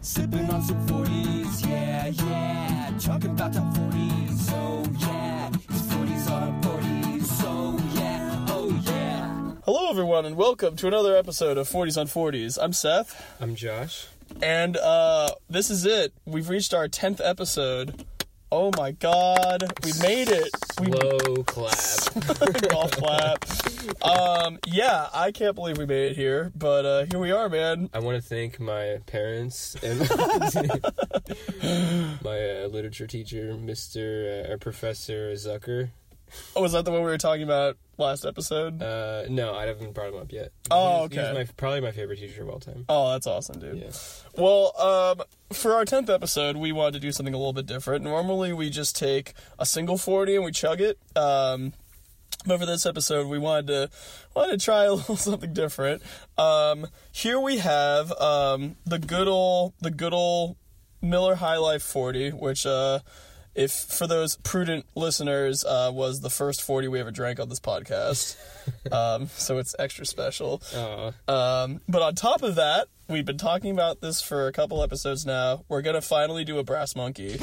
Sipping on some 40s, yeah, yeah. Talking about top 40s, so yeah. It's 40s on 40s, so yeah, oh yeah. Hello, everyone, and welcome to another episode of 40s on 40s. I'm Seth, I'm Josh. and uh, this is it. We've reached our 10th episode. Oh my god, we made it. We Low clap. golf clap. Um, yeah, I can't believe we made it here, but uh, here we are, man. I want to thank my parents and my uh, literature teacher, Mr. Uh, or Professor Zucker. Oh, was that the one we were talking about last episode? Uh, no, I haven't brought him up yet. Oh, He's- he's okay. my, probably my favorite teacher of all time. Oh, that's awesome, dude. Yeah. Well, um, for our 10th episode, we wanted to do something a little bit different. Normally, we just take a single 40 and we chug it. Um, but for this episode, we wanted to wanted to try a little something different. Um, here we have um, the good old the good old Miller High Life 40, which uh, if for those prudent listeners uh, was the first 40 we ever drank on this podcast. um, so it's extra special. Uh, Um, but on top of that, we've been talking about this for a couple episodes now. We're gonna finally do a brass monkey.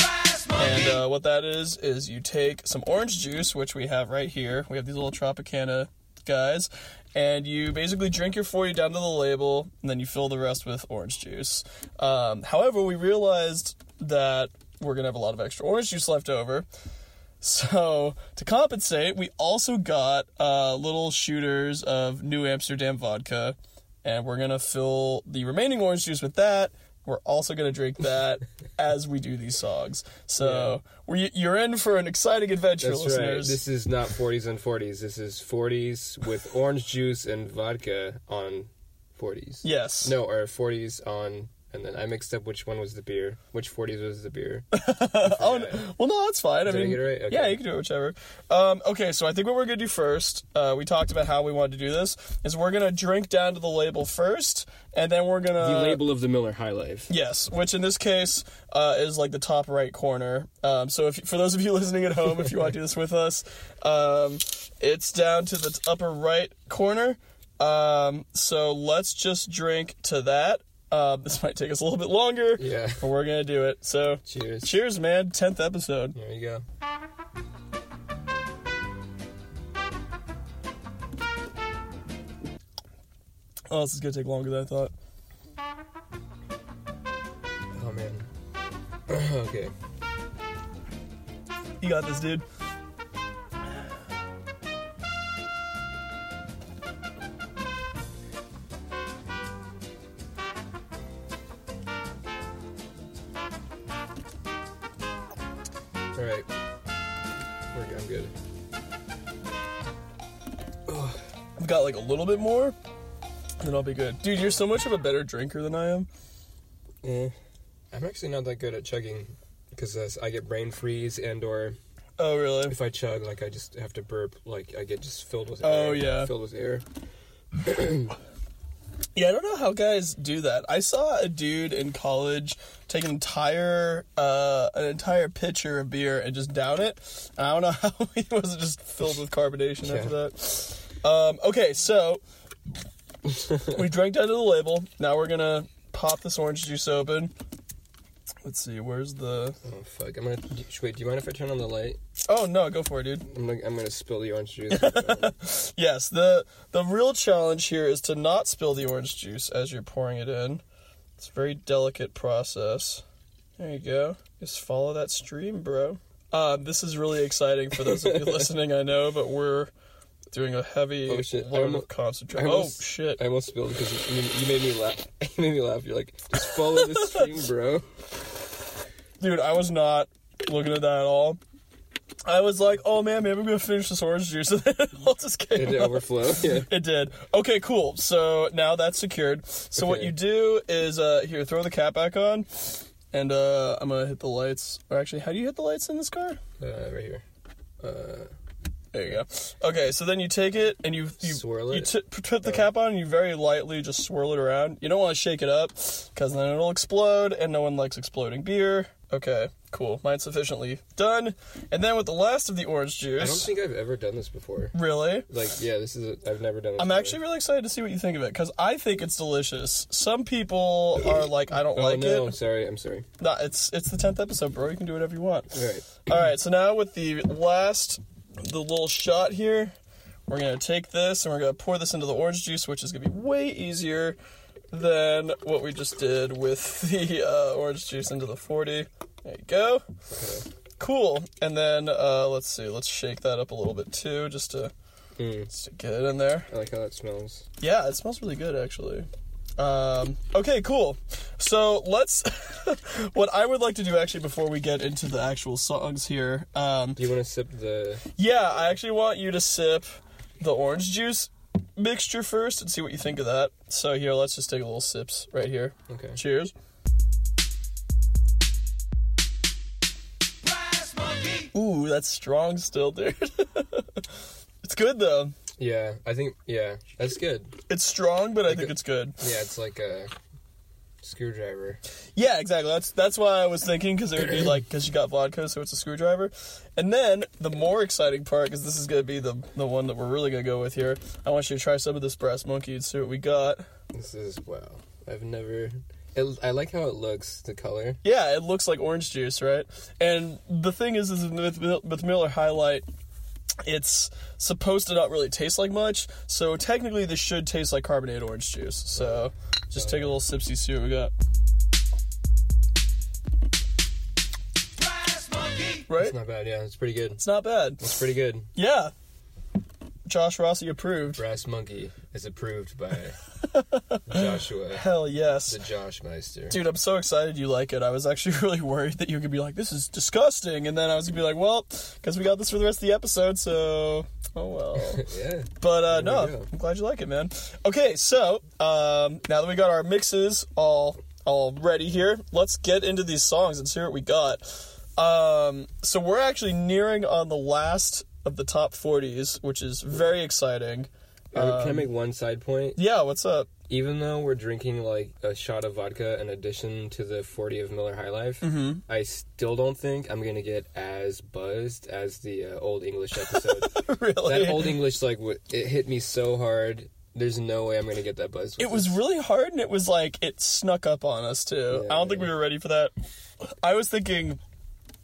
And uh, what that is is you take some orange juice, which we have right here. We have these little Tropicana guys, and you basically drink your 40 down to the label, and then you fill the rest with orange juice. Um, however, we realized that we're gonna have a lot of extra orange juice left over. So to compensate, we also got uh, little shooters of New Amsterdam vodka, and we're gonna fill the remaining orange juice with that. We're also gonna drink that as we do these songs. So we you're in for an exciting adventure, that's right. listeners. This is not 40s and 40s. This is 40s with orange juice and vodka on 40s. yes. No, or 40s on. And then I mixed up which one was the beer. Which 40s was the beer? Oh no. well, no, that's fine. I Did I mean, get it right? Okay. yeah, you can do it whichever. Um, okay, so I think what we're gonna do first, uh, we talked about how we wanted to do this, is we're gonna drink down to the label first, and then we're gonna the label of the Miller High Life. Yes, which in this case uh, is like the top right corner. Um, so if for those of you listening at home, if you want to do this with us, um, it's down to the upper right corner. Um, so let's just drink to that. Uh, this might take us a little bit longer, Yeah. but we're gonna do it. So Cheers. cheers, man! Tenth episode. There you go. Oh, this is gonna take longer than I thought. Oh man. okay. You got this, dude. Like a little bit more, then I'll be good. Dude, you're so much of a better drinker than I am. Eh. I'm actually not that good at chugging because uh, I get brain freeze and or Oh, really? if I chug, like I just have to burp. Like I get just filled with Oh, air. yeah. Filled with air. Yeah, I don't know how guys do that. I saw a dude in college take an entire uh, an entire pitcher of beer and just down it. And I don't know how he wasn't just filled with carbonation Yeah. after that. Um, okay, so we drank down to the label. Now we're gonna pop this orange juice open. Let's see, where's the? Oh fuck! I'm gonna wait. Do you mind if I turn on the light? Oh no, go for it, dude. I'm gonna, I'm gonna spill the orange juice. Yes, the the real challenge here is to not spill the orange juice as you're pouring it in. It's a very delicate process. There you go. Just follow that stream, bro. Um, this is really exciting for those of you listening, I know, but we're doing a heavy Oh, shit. I load almo- of concentrate. I Oh almost- shit! I almost spilled because you, you made me laugh. You made me laugh. You're like, just follow the stream, bro. Dude, I was not looking at that at all. I was like, oh man, maybe I'm gonna finish this orange juice, and then it all just came Did it overflow? Yeah. It did. Okay, cool. So now that's secured. So what you do is uh here, throw the cap back on, and uh I'm gonna hit the lights. Or actually, how do you hit the lights in this car? Uh, right here. Uh, There you go. Okay, so then you take it and you you Swirl you t- put the cap on and you very lightly just swirl it around. You don't want to shake it up because then it'll explode, and no one likes exploding beer. Okay, cool. Mine's sufficiently done. And then with the last of the orange juice. I don't think I've ever done this before. Really? Like, yeah, this is. A, I've never done. This I'm before. actually really excited to see what you think of it because I think it's delicious. Some people are like, I don't Oh like no! it. Sorry, I'm sorry. Nah, it's it's the tenth episode, bro. You can do whatever you want. All right. All right, so now with the last, the little shot here, we're gonna take this and we're gonna pour this into the orange juice, which is gonna be way easier than what we just did with the uh, orange juice into the 40. There you go. Cool. And then uh, let's see, let's shake that up a little bit too, just to, Mm, just to get it in there. I like how that smells. Yeah, it smells really good actually. Um, okay, cool. So let's. what I would like to do actually before we get into the actual songs here. Um, Do you want to sip the? yeah, I actually want you to sip the orange juice mixture first and see what you think of that. So here, let's just take a little sips right here. Okay. Cheers. Ooh, that's strong still, dude. it's good though. Yeah, I think. Yeah, that's good. It's strong, but I think it's good. Yeah, it's like a screwdriver. Yeah, exactly. That's that's why I was thinking because it would be like because you got vodka, so it's a screwdriver. And then the more exciting part, because this is gonna be the the one that we're really gonna go with here. I want you to try some of this brass monkey and see what we got. This is wow. I've never. It, I like how it looks. The color. Yeah, it looks like orange juice, right? And the thing is, is with, with Miller High Life, it's supposed to not really taste like much. So technically, this should taste like carbonated orange juice. So just take a little sipsy, see what we got. Right? It's not bad. Yeah, it's pretty good. It's not bad. It's pretty good. Yeah. Josh Rossi approved. Brass Monkey is approved by Joshua, Hell yes. the Josh Meister. Dude, I'm so excited you like it. I was actually really worried that you could be like, this is disgusting. And then I was going to be like, well, because we got this for the rest of the episode, so. Oh well. Yeah. But uh, no. I'm glad you like it, man. Okay, so um, now that we got our mixes all all ready here, let's get into these songs and see what we got. Um, so we're actually nearing on the last of the top 40s, which is very exciting. Uh, can I make one side point? Yeah, what's up? Even though we're drinking like a shot of vodka in addition to the 40 of Miller High Life, Mm-hmm. I still don't think I'm gonna get as buzzed as the uh, Old English episode. really? that Old English like w- it hit me so hard. There's no way I'm gonna get that buzz. It was this. really hard and it was like it snuck up on us too. Yeah. I don't think we were ready for that. I was thinking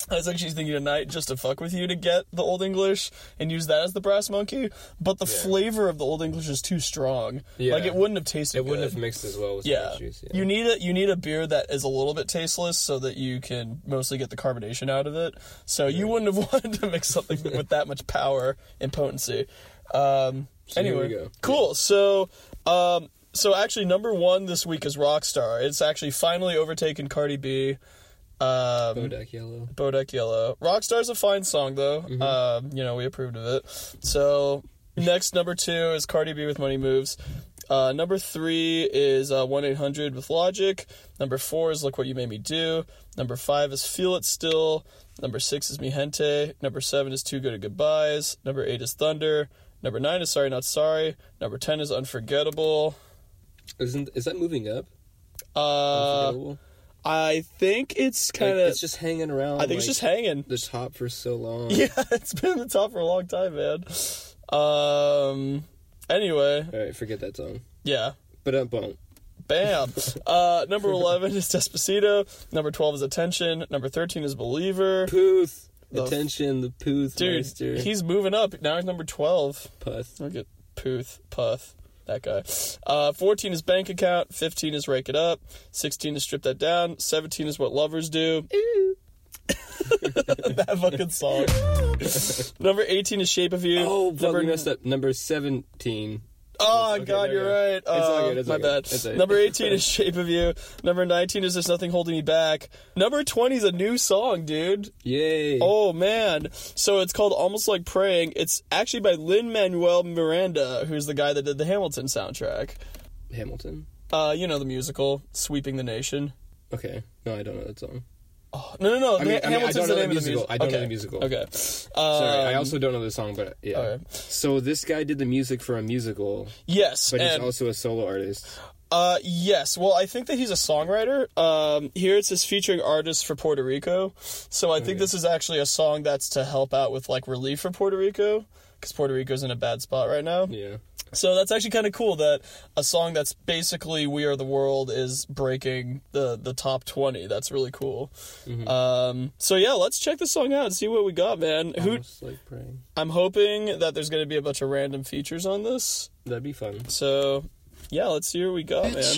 I was actually thinking tonight just to fuck with you to get the old English and use that as the brass monkey, but the Yeah. flavor of the old English is too strong. Yeah. Like it wouldn't have tasted It wouldn't good. have mixed as well with yeah. juice. Yeah. You need a you need a beer that is a little bit tasteless so that you can mostly get the carbonation out of it. So you wouldn't have wanted to mix something with that much power and potency. Um, So anyway, cool. So, um, so actually, number one this week is Rockstar. It's actually finally overtaken Cardi B. Um, Bodak Yellow. Bodak Yellow. Rockstar's a fine song though. Mm-hmm. Um, you know, we approved of it. So next number two is Cardi B with Money Moves. Uh, number three is uh, 1 800 with Logic. Number four is Look What You Made Me Do. Number five is Feel It Still. Number six is Mi Gente. Number seven is Too Good at Goodbyes. Number eight is Thunder. Number nine is Sorry Not Sorry. Number ten is Unforgettable. Isn't is that moving up? Uh, Unforgettable? I think it's kind of. it's just hanging around. I think it's just hanging. the top for so long. Yeah, it's been the top for a long time, man. Um. Anyway, All right, forget that song. yeah. But um, boom. Bam. Uh, number eleven is Despacito. Number twelve is Attention. Number thirteen is Believer. Puth. The- Attention, the Puth Dude, Meister. he's moving up. Now he's number twelve. Puth. Look at Puth, Puth, that guy. Uh, 14 is Bank Account. 15 is Rake It Up. 16 is Strip That Down. 17 is What Lovers Do. that fucking song. Number 18 is Shape of You. Oh, fuck, number we messed up. Number 17. Oh Okay, God, you're go. right. Uh, good, it's my good. bad. Number 18 is Shape of You. Number 19 is There's Nothing Holding Me Back. Number 20 is a new song, dude. Yay. Oh man! So it's called Almost Like Praying. It's actually by Lin Manuel Miranda, who's the guy that did the Hamilton soundtrack. Hamilton. Uh, you know the musical "Sweeping the Nation." Okay. No, I don't know that song. Oh, no, no, no. I mean- I mean, I Hamilton's don't the know name the of the musical. musical. I don't know okay. the musical. Okay. Sorry, I Um, also don't know the song, but yeah. okay. So this guy did the music for a musical, Yes, but he's also a solo artist. Uh, yes. Well, I think that he's a songwriter. Um, here it says featuring artists for Puerto Rico. So I think this is actually a song that's to help out with like relief for Puerto Rico because Puerto Rico's in a bad spot right now. Yeah. So that's actually kind of cool that a song that's basically "We Are the World" is breaking the the top twenty. That's really cool. Um, so yeah, let's check this song out and see what we got, man. Who like. I'm hoping that there's going to be a bunch of random features on this. That'd be fun. So yeah, let's see what we got, It's man.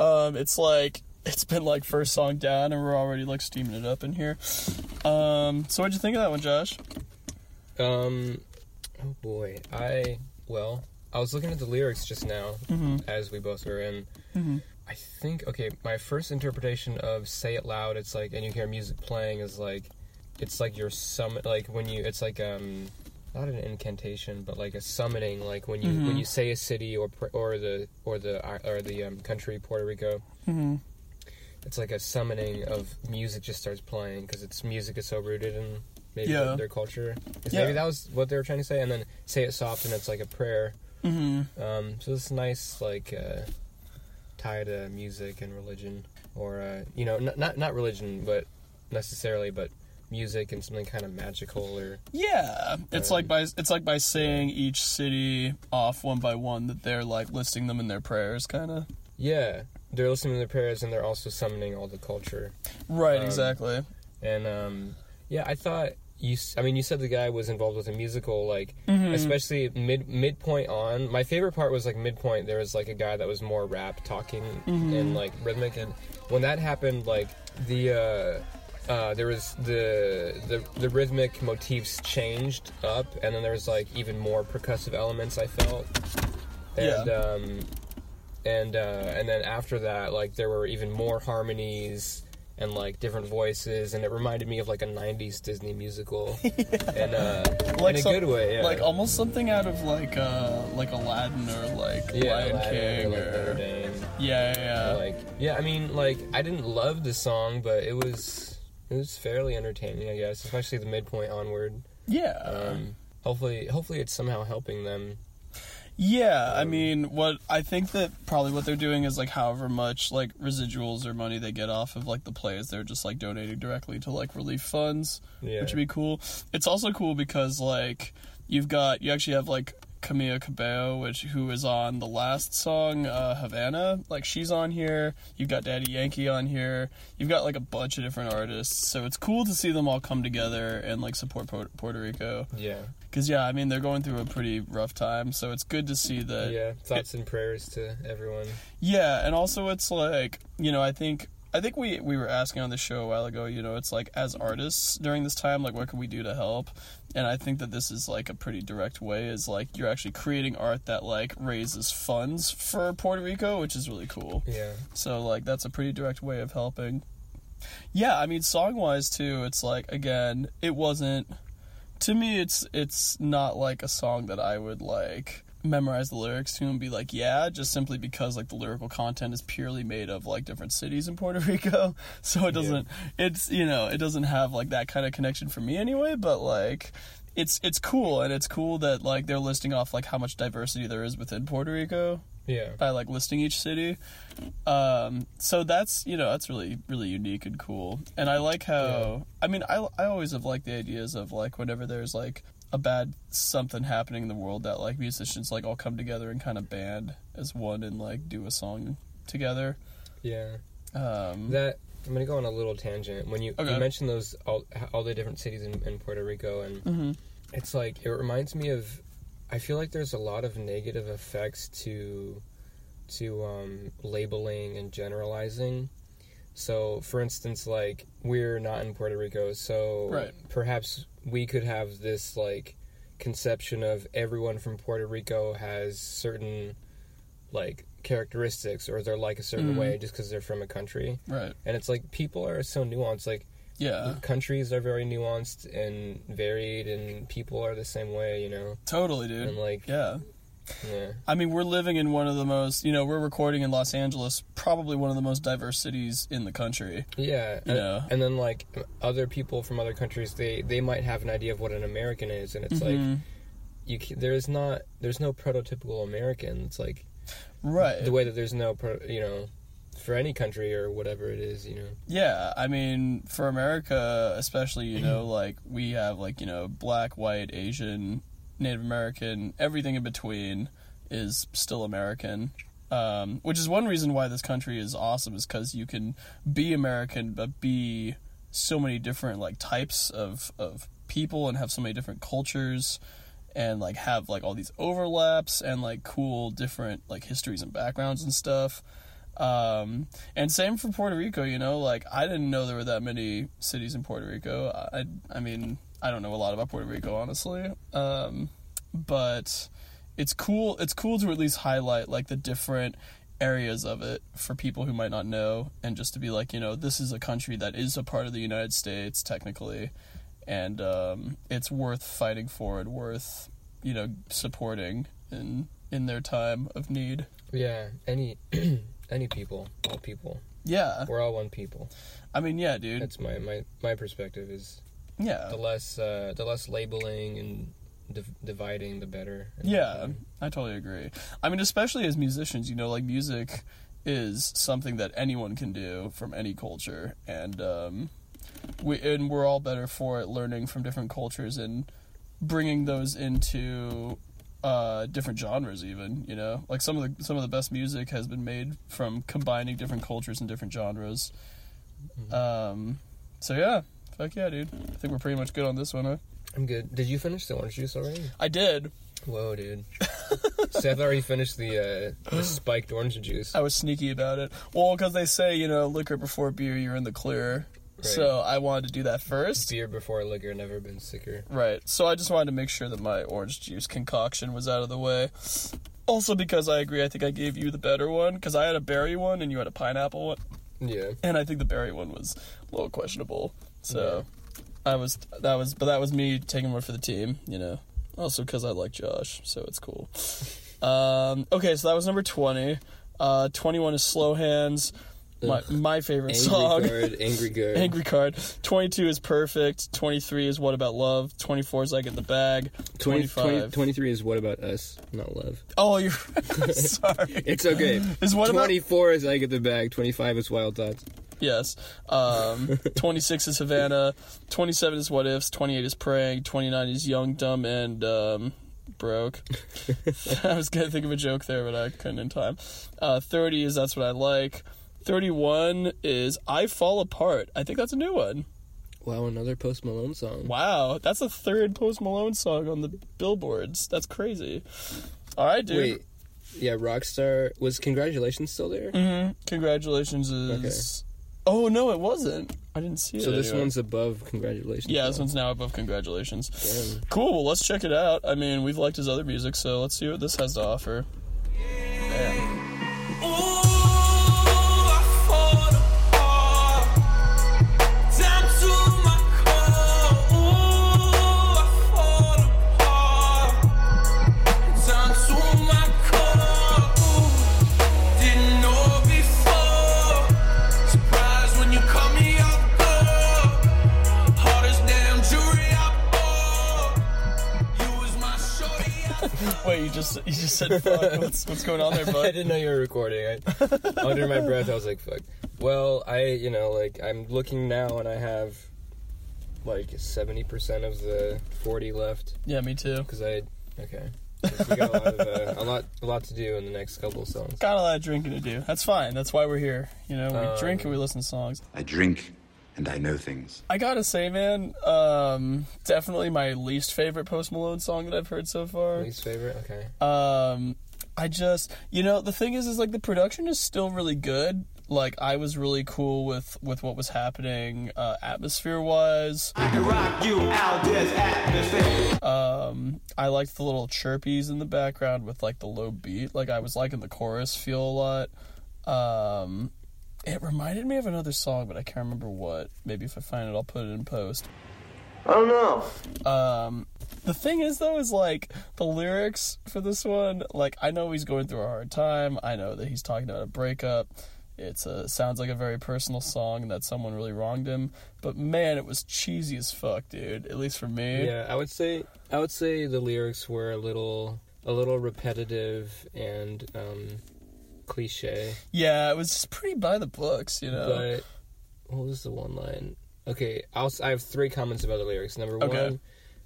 Um, it's like it's been like first song down, and we're already like steaming it up in here. Um, so what'd you think of that one, Josh? Um, oh boy, I well, I was looking at the lyrics just now as we both were in. I think okay, my first interpretation of "Say It Loud," it's like, and you hear music playing is like, it's like your summon, like when you, it's like um, not an incantation, but like a summoning, like when you when you say a city or or the or the or the um, country Puerto Rico. It's like a summoning of music just starts playing because its music is so rooted in maybe Yeah. their, culture. Yeah. Maybe that was what they were trying to say, and then say it soft and it's like a prayer. Mm-hmm. Um, so it's nice, like uh, tie to music and religion, or uh, you know, n- not not religion, but necessarily, but music and something kind of magical or Yeah, it's like by it's like by saying each city off one by one that they're like listing them in their prayers, kind of. yeah. They're listening to their prayers and they're also summoning all the culture. Right, Um, exactly. And um, yeah, I thought you. i mean, you said the guy was involved with a musical, like Mm-hmm. especially mid midpoint on. My favorite part was like midpoint. There was like a guy that was more rap talking Mm-hmm. and like rhythmic, and when that happened, like the. Uh, uh, there was the, the the rhythmic motifs changed up, and then there was like even more percussive elements. I felt, and Yeah. um, and uh, and then after that, like there were even more harmonies and like different voices, and it reminded me of like a '90s Disney musical, and uh, in a some- good way, yeah. Like almost something out of like uh like Aladdin or like yeah, Lion Aladdin King or, like, or yeah, yeah, yeah. Like, yeah, I mean, like I didn't love the song, but it was it was fairly entertaining, I guess, especially the midpoint onward. yeah. Um, hopefully, hopefully it's somehow helping them. Yeah, I mean, what I think that probably what they're doing is like however much like residuals or money they get off of like the plays, they're just like donating directly to like relief funds, Yeah. which would be cool. It's also cool because like you've got you actually have like Camila Cabello, which who is on the last song uh, Havana, like she's on here. You've got Daddy Yankee on here. You've got like a bunch of different artists, so it's cool to see them all come together and like support Puerto, Puerto Rico. Yeah, Because yeah, I mean they're going through a pretty rough time, so it's good to see that. yeah. Thoughts and prayers to everyone. Yeah, and also it's like you know I think I think we we were asking on the show a while ago. You know, it's like as artists during this time, like what can we do to help? And I think that this is like a pretty direct way. Is like you're actually creating art that like raises funds for Puerto Rico, which is really cool. Yeah, So like that's a pretty direct way of helping. Yeah, I mean song wise too, it's like again, it wasn't to me it's it's not like a song that I would like memorize the lyrics to and be like, yeah, just simply because like the lyrical content is purely made of like different cities in Puerto Rico. So it doesn't it's you know, it doesn't have like that kind of connection for me anyway, but like it's it's cool and it's cool that like they're listing off like how much diversity there is within Puerto Rico yeah, by like listing each city. Um, so that's you know that's really really unique and cool. And I like how I mean I I always have liked the ideas of like whenever there's like a bad something happening in the world that like musicians like all come together and kind of band as one and like do a song together. yeah. Um, That I'm gonna go on a little tangent. When you, Okay. you mentioned those all, all the different cities in, in Puerto Rico, and Mhm. it's like it reminds me of. I feel like there's a lot of negative effects to to um, labeling and generalizing. So, for instance, like we're not in Puerto Rico, so Right. perhaps we could have this like conception of everyone from Puerto Rico has certain like characteristics or they're like a certain Mhm. way just because they're from a country right. and it's like people are so nuanced like Yeah, countries are very nuanced and varied, and people are the same way. You know, totally, dude. and like Yeah. Yeah, I mean, we're living in one of the most, you know, we're recording in Los Angeles, probably one of the most diverse cities in the country. yeah, and, Yeah. and then like other people from other countries, they they might have an idea of what an American is, and it's like Mhm. you there's not there's no prototypical American. It's like right. the way that there's no pro, you know for any country or whatever it is, you know. Yeah, I mean, for America, especially, you know, like we have like, you know, black, white, Asian, Native American, everything in between is still American. Um, which is one reason why this country is awesome is cuz you can be American but be so many different like types of of people and have so many different cultures and like have like all these overlaps and like cool different like histories and backgrounds and stuff. Um, and same for Puerto Rico, you know, like I didn't know there were that many cities in Puerto Rico. I, I mean, I don't know a lot about Puerto Rico, honestly. Um, but it's cool. It's cool to at least highlight like the different areas of it for people who might not know, and just to be like, you know, this is a country that is a part of the United States technically, and um, it's worth fighting for and worth, you know, supporting in in their time of need. Yeah, any any people, all people. Yeah, We're all one people. I mean, yeah, dude. That's my my my perspective is yeah, the less uh, the less labeling and div- dividing, the better. Yeah, I totally agree. I mean, especially as musicians, you know, like music is something that anyone can do from any culture, and um, we and we're all better for it, learning from different cultures and bringing those into uh, different genres. Even you know, like some of the some of the best music has been made from combining different cultures and different genres. Um, so yeah, fuck yeah, dude. I think we're pretty much good on this one, huh? I'm good. Did you finish the orange juice already? I did. Whoa, dude. Seth already finished the uh, the spiked orange juice. I was sneaky about it. Well, because they say, you know, liquor before beer, you're in the clear. Right. So I wanted to do that first. Beer before liquor, never been sicker. Right. So I just wanted to make sure that my orange juice concoction was out of the way. Also, because I agree, I think I gave you the better one. Because I had a berry one and you had a pineapple one. Yeah. And I think the berry one was a little questionable. So I was, that was, but that was me taking one for the team, you know. Also because I like Josh, so it's cool. Um, okay, so that was number 20. Uh, 21 is Slow Hands. My, my favorite Angry song. card, angry Card. Angry card. 22 is perfect. 23 is what about love. 24 is I get the bag. 20, 25. 20 23 is what about us, not love. Oh, you're sorry. It's okay. Is what about 24 is I get the bag, 25 is wild thoughts. Yes. Um, 26 is Havana. 27 is What Ifs. 28 is Praying. 29 is Young, Dumb, and um, Broke. I was going to think of a joke there, but I couldn't in time. Uh, 30 is That's What I Like. 31 is I Fall Apart. I think that's a new one. Wow, another Post Malone song. Wow. That's the third Post Malone song on the billboards. That's crazy. All right, dude. Wait, yeah, Rockstar was Congratulations still there? hmm Congratulations is. Oh, no, it wasn't. I didn't see it. So this anywhere. one's above Congratulations. Yeah, this one's now above congratulations. Damn. Cool, well, let's check it out. I mean, we've liked his other music, so let's see what this has to offer. Man. Wait, you just you just said fuck. What's what's going on there, bud? I didn't know you were recording. I, under my breath, I was like, "Fuck." Well, I, you know, like I'm looking now, and I have like seventy percent of the forty left Yeah, me too. because I, okay, 'Cause we got a lot, of, uh, a lot, a lot to do in the next couple of songs. Got a lot of drinking to do. That's fine. That's why we're here. You know, we Um, drink and we listen to songs. I drink and I know things. I gotta say, man, um, definitely my least favorite Post Malone song that I've heard so far. Least favorite, okay. Um, I just, you know, the thing is, is like the production is still really good. Like I was really cool with with what was happening, uh, atmosphere wise. I can rock you out this atmosphere. Um, I liked the little chirpies in the background with like the low beat. Like I was liking the chorus feel a lot. Um, It reminded me of another song, but I can't remember what. Maybe if I find it, I'll put it in post. I don't know. Um, the thing is, though, is like the lyrics for this one. Like, I know he's going through a hard time. I know that he's talking about a breakup. It's a sounds like a very personal song and that someone really wronged him. But man, it was cheesy as fuck, dude. At least for me. Yeah, I would say I would say the lyrics were a little a little repetitive and um, cliche. Yeah, it was just pretty by the books, you know. But what was the one line? Okay, I'll, I have three comments about the lyrics. Number Okay. one,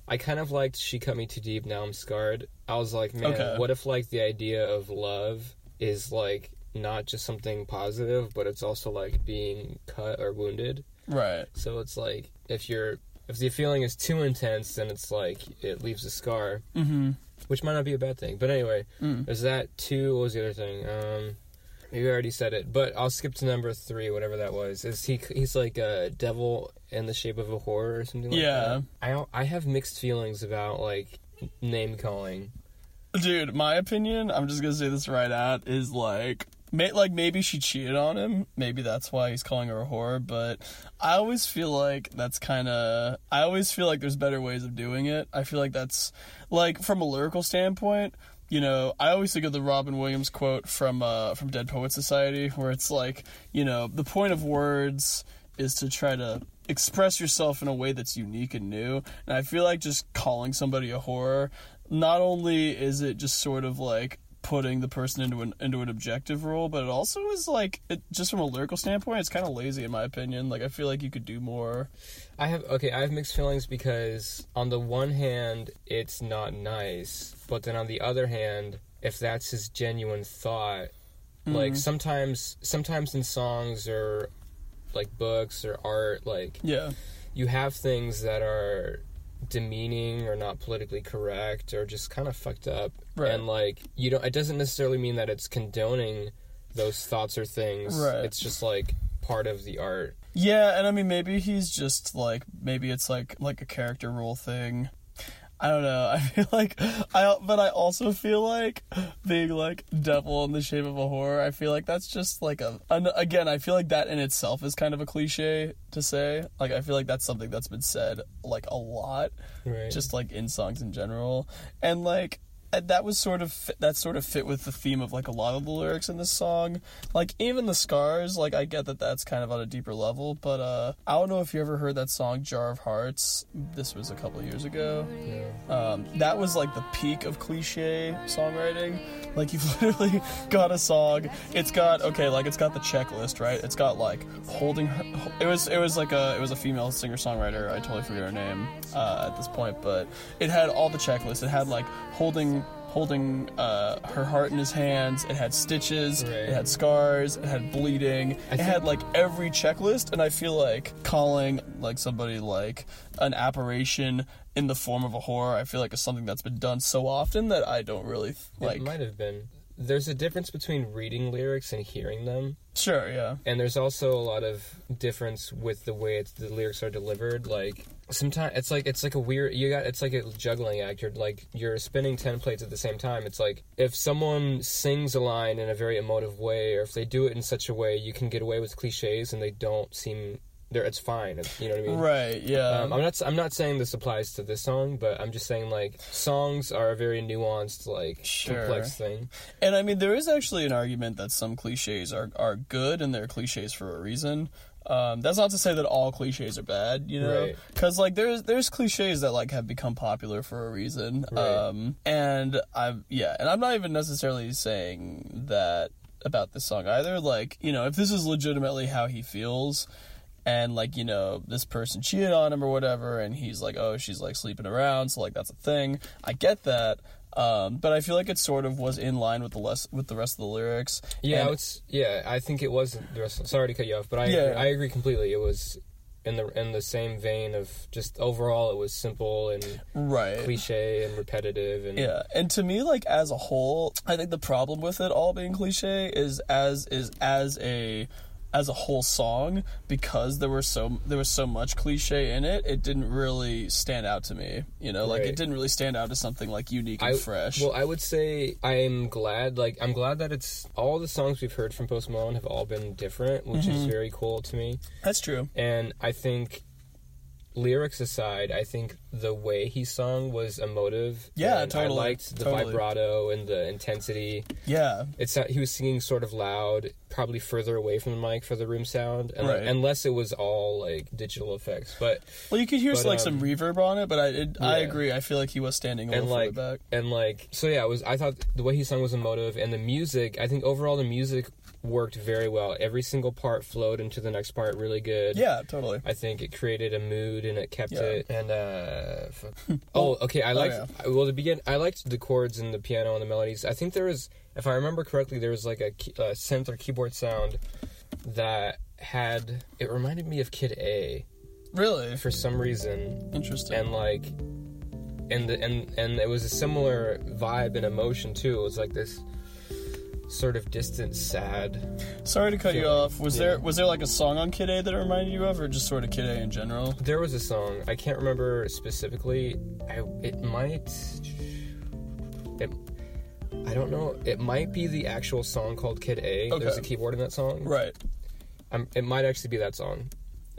I kind of liked "She Cut Me Too Deep, Now I'm Scarred." I was like, man, Okay. what if like the idea of love is like not just something positive, but it's also like being cut or wounded. right. So it's like if you're if the feeling is too intense, then it's like it leaves a scar, Mm-hmm. Which might not be a bad thing. But anyway, Mm. there's that. Two. What was the other thing? Um, maybe I already said it, but I'll skip to number three, whatever that was. Is he? He's like a devil in the shape of a horror or something like Yeah. that. I I have mixed feelings about like name calling. Dude, my opinion, I'm just gonna say this right out, is like, may, like maybe she cheated on him. Maybe that's why he's calling her a whore. But I always feel like that's kind of. I always feel like there's better ways of doing it. I feel like that's like from a lyrical standpoint. You know, I always think of the Robin Williams quote from uh, from Dead Poet Society, where it's like, you know, the point of words is to try to express yourself in a way that's unique and new. And I feel like just calling somebody a whore, not only is it just sort of like putting the person into an into an objective role, but it also is like it, just from a lyrical standpoint, it's kind of lazy in my opinion. Like I feel like you could do more. I have okay. I have mixed feelings because on the one hand, it's not nice, but then on the other hand, if that's his genuine thought, like mm-hmm. sometimes, sometimes in songs or like books or art, like Yeah. you have things that are demeaning or not politically correct or just kind of fucked up, Right. and like you don't. It doesn't necessarily mean that it's condoning those thoughts or things. Right. It's just like part of the art. Yeah, and I mean maybe he's just like maybe it's like like a character role thing. I don't know. I feel like I but I also feel like being like devil in the shape of a whore. I feel like that's just like a an, again, I feel like that in itself is kind of a cliche to say. Like I feel like that's something that's been said like a lot Right. just like in songs in general. And like that was sort of that sort of fit with the theme of like a lot of the lyrics in this song. Like even the scars, like I get that that's kind of on a deeper level, but uh I don't know if you ever heard that song Jar of Hearts. This was a couple of years ago. Um, that was like the peak of cliche songwriting. Like you've literally got a song. It's got okay, like it's got the checklist, right? It's got like holding her. It was it was like a it was a female singer songwriter. I totally forget her name uh, at this point, but it had all the checklists. It had like holding holding uh, her heart in his hands. It had stitches. Right. It had scars. It had bleeding. it had like every checklist, and I feel like calling like somebody like an apparition in the form of a horror. I feel like is something that's been done so often that I don't really like. it might have been. There's a difference between reading lyrics and hearing them, Sure, yeah, and there's also a lot of difference with the way it's, the lyrics are delivered. Like sometimes it's like it's like a weird you got it's like a juggling act. You're like you're spinning ten plates at the same time. It's like if someone sings a line in a very emotive way, or if they do it in such a way, you can get away with cliches and they don't seem. There, it's fine. It's, you know what I mean? right, yeah. Um, I'm not. I'm not saying this applies to this song, but I'm just saying like songs are a very nuanced, like Sure. complex thing. And I mean, there is actually an argument that some cliches are, are good and they're cliches for a reason. Um, that's not to say that all cliches are bad, you know, Right. because like there's there's cliches that like have become popular for a reason. Right. Um, and I'm yeah, and I'm not even necessarily saying that about this song either. Like you know, if this is legitimately how he feels, and like you know this person cheated on him or whatever and he's like oh she's like sleeping around so like that's a thing i get that um, but i feel like it sort of was in line with the less with the rest of the lyrics Yeah, And- it's yeah. I think it was. the rest- Sorry to cut you off, but I Yeah. agree, I agree completely. It was in the in the same vein of just overall, it was simple and right cliche and repetitive and yeah and to me like as a whole i think the problem with it all being cliche is as is as a as a whole song because there were so there was so much cliche in it. It didn't really stand out to me. You know, like Right. it didn't really stand out as something like unique and I, fresh. Well, I would say I'm glad. Like, I'm glad that it's all the songs we've heard from Post Malone have all been different, which Mm-hmm. is very cool to me. That's true. And I think, lyrics aside, I think the way he sung was emotive. Yeah, totally, I liked the totally. vibrato and the intensity. Yeah. It's he was singing sort of loud, probably further away from the mic for the room sound, and Right. unless it was all like digital effects. But Well, you could hear But, like some um, reverb on it, but I it, I agree. I feel like he was standing a and little like back. and like so yeah it was i thought the way he sung was emotive and the music i think overall the music worked very well. Every single part flowed into the next part really good. Yeah, totally. i think it created a mood and it kept Yeah. it and uh fuck. oh okay i liked well to begin i liked the chords and the piano and the melodies. I think there was if i remember correctly there was like a, a synth or keyboard sound that had it reminded me of kid a. Really? For some reason. Interesting. and like and the, and and it was a similar vibe and emotion too. It was like this sort of distant sad Sorry to cut you off. Was Yeah. there was there like a song on Kid A that it reminded you of, or just sort of Kid A in general? there was a song i can't remember specifically i it might it, i don't know it might be the actual song called kid a there's a keyboard in that song Right. um, it might actually be that song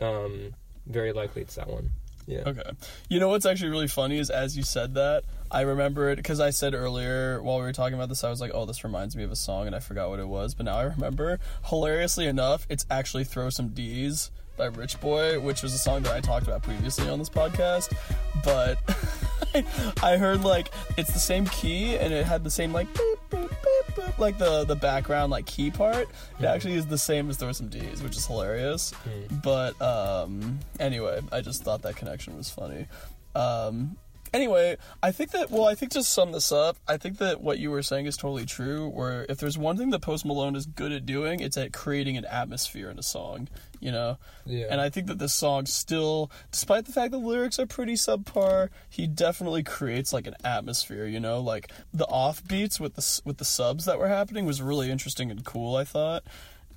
um very likely it's that one yeah Okay. You know what's actually really funny is as you said that, I remember it because I said earlier while we were talking about this, I was like, "Oh, this reminds me of a song," and I forgot what it was. But now I remember. Hilariously enough, it's actually "Throw Some D's" by Rich Boy, which was a song that I talked about previously on this podcast. But I heard like it's the same key and it had the same like boop, boop, boop, boop, like the the background like key part. It actually is the same as "Throw Some D's," which is hilarious. But um, anyway, I just thought that connection was funny. Um, anyway, I think that well, I think to sum this up, I think that what you were saying is totally true. Where if there's one thing that Post Malone is good at doing, it's at creating an atmosphere in a song. You know, Yeah. and I think that this song still, despite the fact the lyrics are pretty subpar, he definitely creates like an atmosphere. You know, like the offbeats with the with the subs that were happening was really interesting and cool. I thought.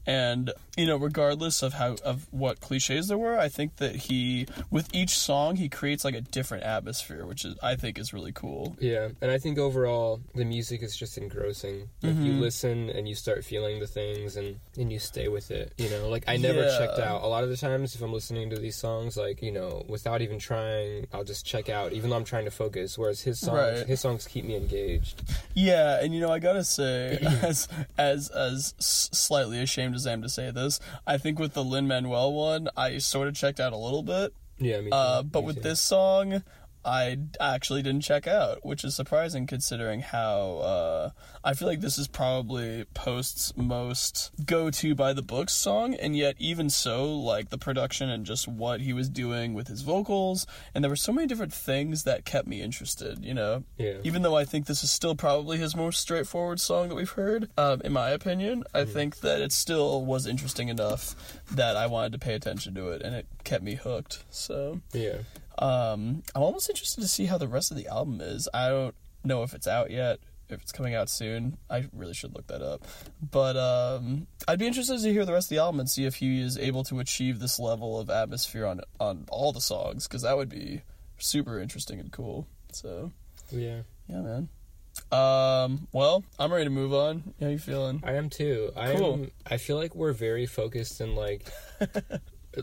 And you know, regardless of how of what cliches there were, I think that he, with each song, he creates like a different atmosphere, which is I think is really cool. Yeah, and I think overall the music is just engrossing. Like Mm-hmm. you listen and you start feeling the things and and you stay with it. You know, like I never Yeah. checked out. A lot of the times if I'm listening to these songs like, you know, without even trying, I'll just check out even though I'm trying to focus. Whereas his songs Right. his songs keep me engaged. Yeah, and you know, I gotta say, as as as slightly ashamed as I am to say this, I think with the Lin Manuel one, I sort of checked out a little bit. Yeah, me too. Uh, but me with too. this song, I actually didn't check out, which is surprising considering how uh, I feel like this is probably Post's most go to by the books song, and yet even so, like the production and just what he was doing with his vocals, and there were so many different things that kept me interested. You know, Yeah. even though I think this is still probably his most straightforward song that we've heard, um, in my opinion, I Mm-hmm. think that it still was interesting enough that I wanted to pay attention to it, and it kept me hooked. So. Yeah. Um, I'm almost interested to see how the rest of the album is. I don't know if it's out yet, if it's coming out soon. I really should look that up. But um, I'd be interested to hear the rest of the album and see if he is able to achieve this level of atmosphere on on all the songs, because that would be super interesting and cool. So Yeah. yeah, man. Um, well, I'm ready to move on. How you feeling? I am too. I Cool. am I feel like we're very focused and like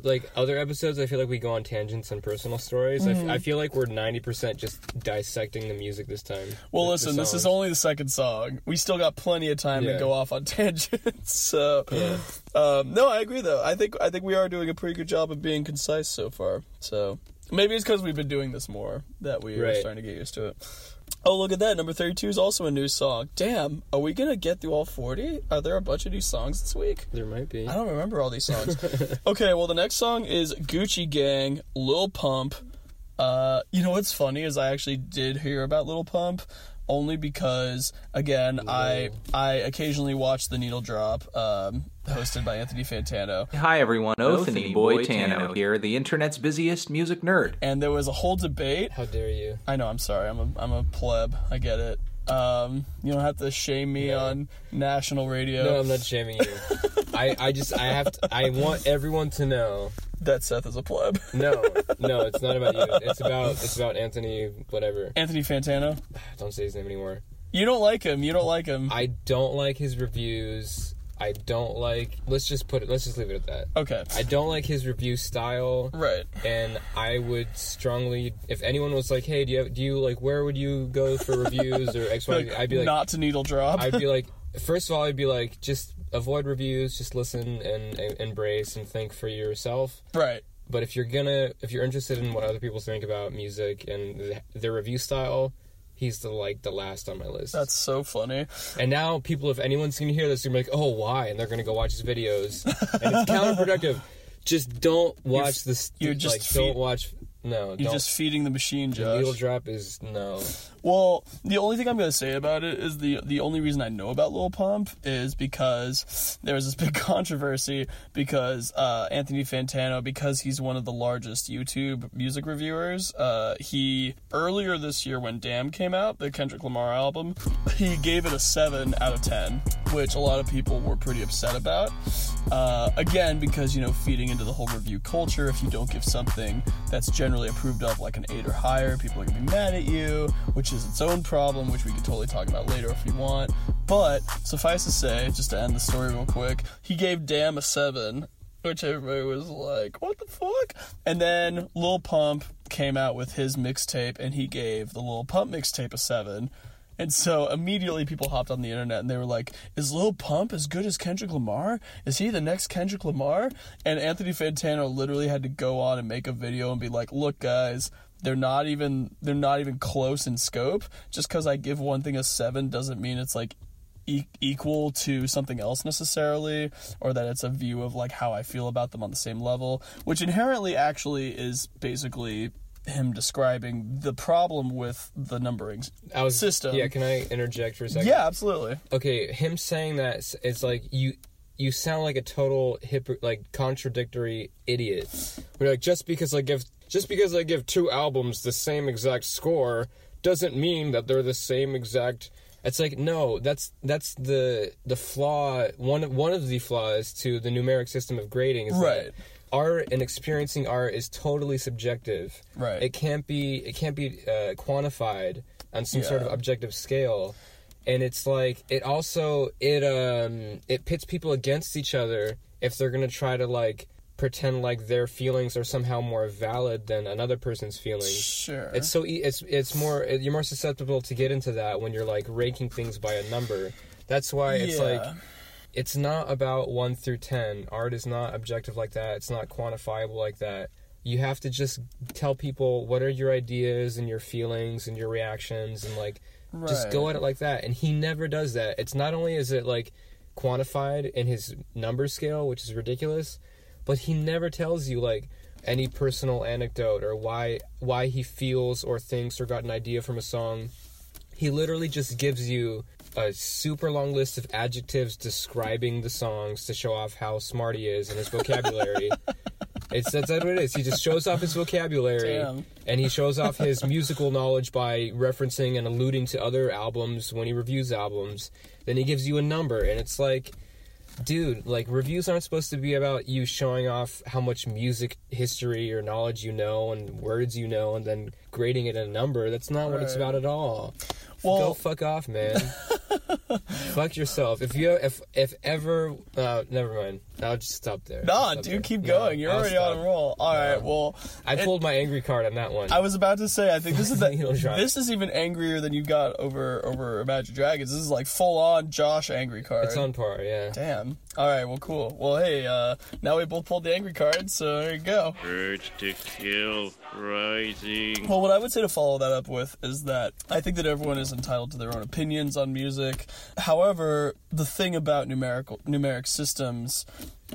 like other episodes I feel like we go on tangents and personal stories. I f I Mm-hmm. Feel like we're 90% just dissecting the music this time. Well, The- the listen, this is only the second song. We still got plenty of time to go off on tangents. So, Yeah. um, no, I agree though. I think I think we are doing a pretty good job of being concise so far. So maybe it's because we've been doing this more that we are starting to get used to it. Oh, look at that! Number thirty-two is also a new song. Damn, are we gonna get through all forty? Are there a bunch of new songs this week? There might be. I don't remember all these songs. okay, well the next song is Gucci Gang, Lil Pump. Uh, you know what's funny is I actually did hear about Lil Pump only because again I I occasionally watch the Needle Drop, um, hosted by Anthony Fantano, Hi everyone, Othany Boy Tano here, the internet's busiest music nerd. and there was a whole debate. How dare you? I know I'm sorry, I'm a I'm a pleb. I get it. Um, you don't have to shame me No. on national radio. No, I'm not shaming you. I, I just I have to, I want everyone to know. That Seth is a pleb. No, no, it's not about you. It's about it's about Anthony. Whatever. Anthony Fantano. Don't say his name anymore. You don't like him. You don't like him. I don't like his reviews. I don't like. Let's just put it. Let's just leave it at that. Okay. I don't like his review style. Right. And I would strongly, if anyone was like, "Hey, do you have, do you like where would you go for reviews or X Y?" Like, I'd be like, not to needle drop. I'd be like, first of all, I'd be like, just avoid reviews, just listen and, and embrace and think for yourself. right. But if you're gonna, if you're interested in what other people think about music and th- their review style, he's the like the last on my list. That's so funny. and now people, if anyone's gonna hear this, they're gonna be like, oh, why? And they're gonna go watch his videos, and it's counterproductive. Just don't watch this. you're just like, feed- don't watch. No, You're don't. just feeding the machine, the Josh. needle drop is no. Well, the only thing I'm gonna say about it is the the only reason I know about Lil Pump is because there was this big controversy because uh, Anthony Fantano, because he's one of the largest YouTube music reviewers, uh, he earlier this year when Damn came out, the Kendrick Lamar album, he gave it a seven out of ten, which a lot of people were pretty upset about. Uh, again, because you know, feeding into the whole review culture, if you don't give something that's generally approved of like an eight or higher, people are gonna be mad at you, which is its own problem, which we could totally talk about later if you want. But suffice to say, just to end the story real quick, he gave Damn a seven, which everybody was like, "What the fuck?" And then Lil Pump came out with his mixtape, and he gave the Lil Pump mixtape a seven. And so immediately people hopped on the internet and they were like, Is Lil Pump as good as Kendrick Lamar? Is he the next Kendrick Lamar? And Anthony Fantano literally had to go on and make a video and be like, Look guys, they're not even they're not even close in scope. Just because I give one thing a seven doesn't mean it's like e- equal to something else necessarily or that it's a view of like how I feel about them on the same level, which inherently actually is basically him describing the problem with the numbering I was system. Yeah, can I interject for a second? Yeah, absolutely. okay, him saying that it's like you you sound like a total hip like contradictory idiot. We're like just because I give just because I give two albums the same exact score doesn't mean that they're the same exact it's like no, that's that's the the flaw one one of the flaws to the numeric system of grading is Right. that art and experiencing art is totally subjective. Right. It can't be it can't be uh, quantified on some sort of objective scale and it's like it also it um it pits people against each other if they're gonna try to like pretend like their feelings are somehow more valid than another person's feelings. Sure. it's so e- it's it's more you're more susceptible to get into that when you're like ranking things by a number. That's why it's Yeah. like it's not about 1 through 10 art is not objective like that. It's not quantifiable like that. You have to just tell people what are your ideas and your feelings and your reactions and like just go at it like that. And he never does that. It's not only is it like quantified in his number scale which is ridiculous but he never tells you like any personal anecdote or why why he feels or thinks or got an idea from a song he literally just gives you a super long list of adjectives describing the songs to show off how smart he is and his vocabulary. it's that's what it is. He just shows off his vocabulary Damn. and he shows off his musical knowledge by referencing and alluding to other albums when he reviews albums. Then he gives you a number and it's like dude, like reviews aren't supposed to be about you showing off how much music history or knowledge you know and words you know and then grading it in a number. That's not what it's about at all. Well- Go fuck off, man. fuck yourself. If you if if ever uh never mind. I'll just stop there. Nah, I'll stop dude, there. keep No, going. You're I'll already stop. on a roll. All right, well, I it- pulled my angry card on that one. I was about to say, I think this is the, this is even angrier than you got over over Imagine Dragons. This is like full on Josh angry card. it's on par, yeah. Damn. All right. Well, cool. Well, hey, uh, now we both pulled the angry card, so there you go. Urge to kill rising. Well, what I would say to follow that up with is that I think that everyone is entitled to their own opinions on music. However, the thing about numerical numeric systems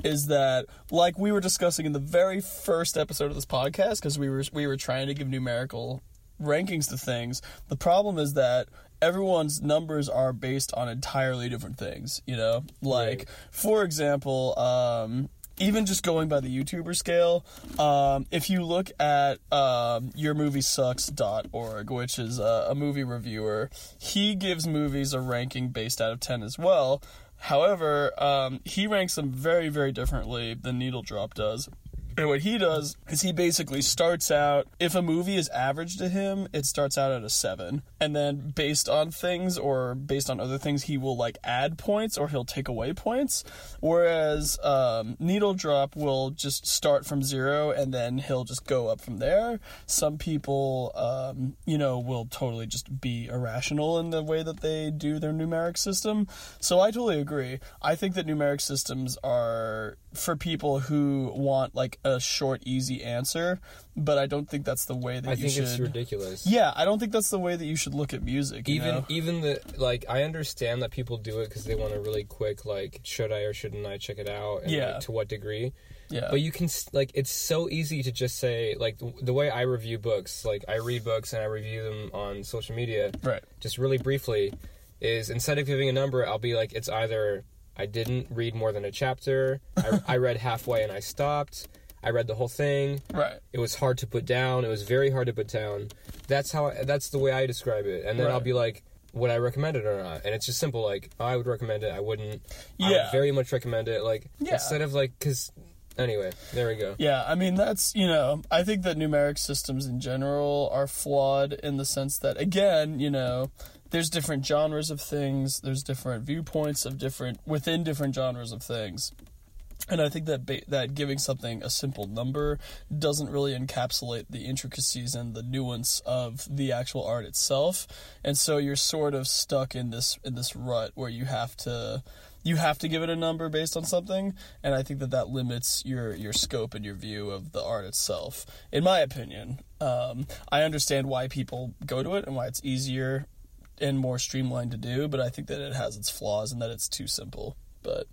is that, like we were discussing in the very first episode of this podcast, because we were we were trying to give numerical rankings to things. The problem is that everyone's numbers are based on entirely different things. You know, like for example, um, even just going by the YouTuber scale, um, if you look at um, yourmoviesucks.org, which is a, a movie reviewer, he gives movies a ranking based out of 10 as well. However, um, he ranks them very, very differently than Needle Drop does. And what he does is he basically starts out, if a movie is average to him, it starts out at a seven. And then based on things or based on other things, he will like add points or he'll take away points. Whereas um, Needle Drop will just start from zero and then he'll just go up from there. Some people, um, you know, will totally just be irrational in the way that they do their numeric system. So I totally agree. I think that numeric systems are for people who want like a short, easy answer, but I don't think that's the way that I you think should. it's ridiculous. Yeah, I don't think that's the way that you should look at music. even know? even the like i understand that people do it because they want a really quick like should i or shouldn't i check it out and Yeah. like, to what degree yeah, but you can like it's so easy to just say like the, the way i review books like i read books and i review them on social media right, just really briefly is instead of giving a number i'll be like it's either i didn't read more than a chapter I, I read halfway and i stopped i read the whole thing right, it was hard to put down. It was very hard to put down. That's how. I, that's the way I describe it. And then Right. I'll be like, would I recommend it or not? And it's just simple. Like I would recommend it. I wouldn't. I Yeah. would very much recommend it. Like Yeah. instead of like, cause anyway, there we go. Yeah, I mean that's you know I think that numeric systems in general are flawed in the sense that again you know there's different genres of things, there's different viewpoints of different within different genres of things. And I think that ba- that giving something a simple number doesn't really encapsulate the intricacies and the nuance of the actual art itself. And so you're sort of stuck in this in this rut where you have to you have to give it a number based on something, and I think that that limits your your scope and your view of the art itself. In my opinion, um, I understand why people go to it and why it's easier and more streamlined to do, but I think that it has its flaws and that it's too simple. But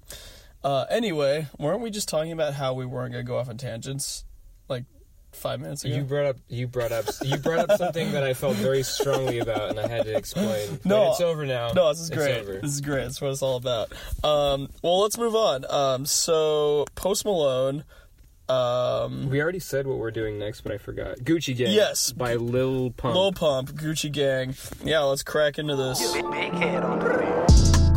uh, anyway, weren't we just talking about how we weren't gonna go off on tangents like five minutes ago? You brought up you brought up you brought up something that I felt very strongly about, and I had to explain. No, but it's over now. No, this is It's great. over. This is great. That's what it's all about. Um, well, let's move on. Um, so Post Malone. Um, We already said what we're doing next, but I forgot. Gucci Gang. Yes. By Lil Pump. Lil Pump, Gucci Gang. Yeah, let's crack into this.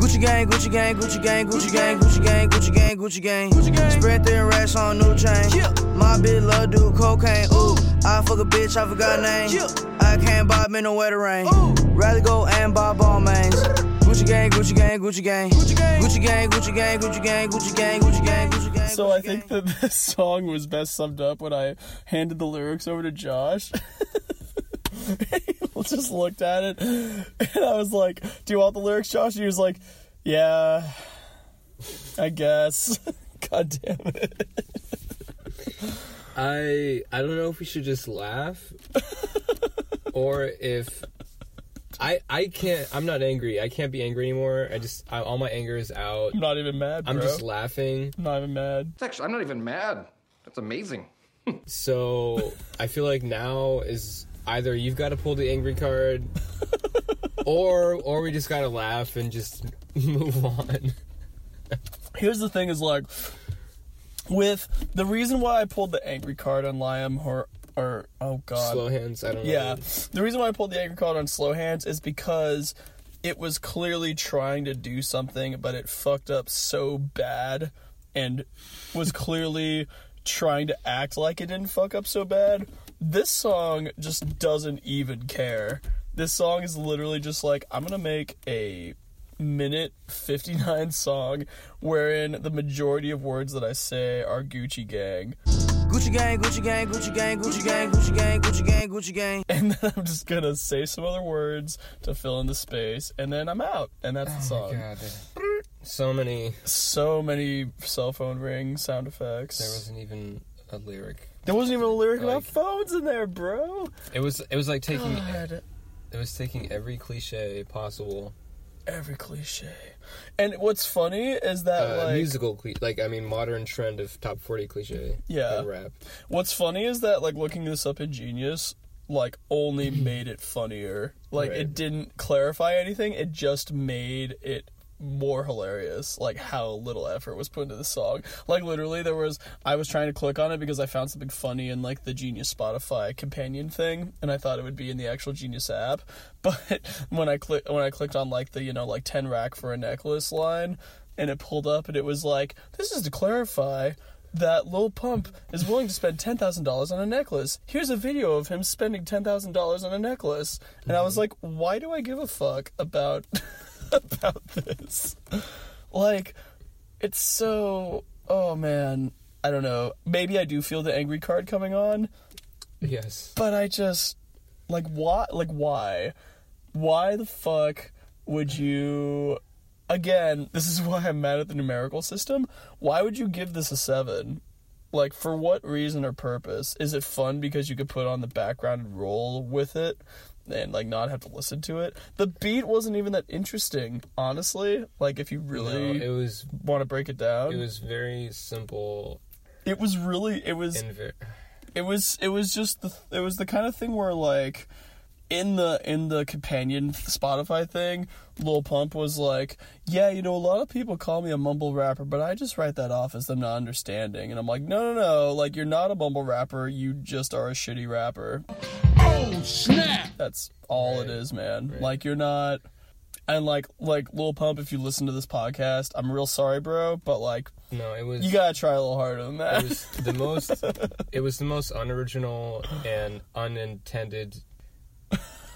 Gucci gang, Gucci gang, Gucci gang, Gucci gang, Gucci gang, Gucci gang, Gucci gang. Gucci gang. Spread thin racks on new chain. My bitch love do cocaine. Ooh, I fuck a bitch, I forgot name. I can't buy me no wetter rain. Rather go and buy Balmains. Gucci gang, Gucci gang, Gucci gang. Gucci gang, Gucci gang, Gucci gang, Gucci gang, Gucci gang, Gucci gang, Gucci gang. So I think that this song was best summed up when I handed the lyrics over to Josh. just looked at it, and I was like, "Do you want the lyrics, Josh?" And he was like, "Yeah, I guess." God damn it! I I don't know if we should just laugh or if I I can't I'm not angry. I can't be angry anymore. I just I, all my anger is out. I'm not even mad. Bro. I'm just laughing. I'm not even mad. It's actually, I'm not even mad. That's amazing. So I feel like now is either you've got to pull the angry card or or we just got to laugh and just move on. Here's the thing: is like with the reason why I pulled the angry card on Liam or or oh god Slow hands, I don't know. Yeah. The reason why I pulled the angry card on slow hands is because it was clearly trying to do something, but it fucked up so bad and was clearly trying to act like it didn't fuck up so bad. This song just doesn't even care. This song is literally just like, I'm gonna make a minute 59 song wherein the majority of words that I say are Gucci Gang. Gucci gang, Gucci gang, Gucci gang, Gucci gang, Gucci gang, Gucci gang, Gucci gang. and then I'm just gonna say some other words to fill in the space, and then I'm out, and that's the oh song. God. So many So many cell phone ring sound effects. there wasn't even a lyric. There wasn't even a lyric Like- about phones in there, bro. It was it was like taking God, it was taking every cliche possible every cliche. And what's funny is that uh, like musical cli like I mean modern trend of top 40 cliche Yeah. in rap. What's funny is that like looking this up in Genius like only made it funnier. Like Right. it didn't clarify anything. It just made it more hilarious like how little effort was put into the song like literally there was i was trying to click on it because i found something funny in like the genius spotify companion thing and i thought it would be in the actual genius app but when i click when i clicked on like the you know like 10 rack for a necklace line and it pulled up and it was like, "This is to clarify." That Lil Pump is willing to spend ten thousand dollars on a necklace. Here's a video of him spending ten thousand dollars on a necklace, and I was mm-hmm. like, "Why do I give a fuck about about this?" Like, it's so. Oh man, I don't know. Maybe I do feel the angry card coming on, Yes. but I just like why like why why the fuck would you again this is why i'm mad at the numerical system why would you give this a seven like for what reason or purpose is it fun because you could put on the background and roll with it and like not have to listen to it. The beat wasn't even that interesting honestly. Like if you really No, it was want to break it down. it was very simple it was really it was it was it was just the it was the kind of thing where like in the in the companion Spotify thing, Lil Pump was like, "Yeah, you know, a lot of people call me a mumble rapper, but I just write that off as them not understanding." And I'm like, "No, no, no! Like, you're not a mumble rapper. You just are a shitty rapper." Oh, snap! That's all it is, man. Like, you're not. And like like Lil Pump, if you listen to this podcast, I'm real sorry, bro, but like no, it was you gotta try a little harder than that. it was the most it was the most unoriginal and unintended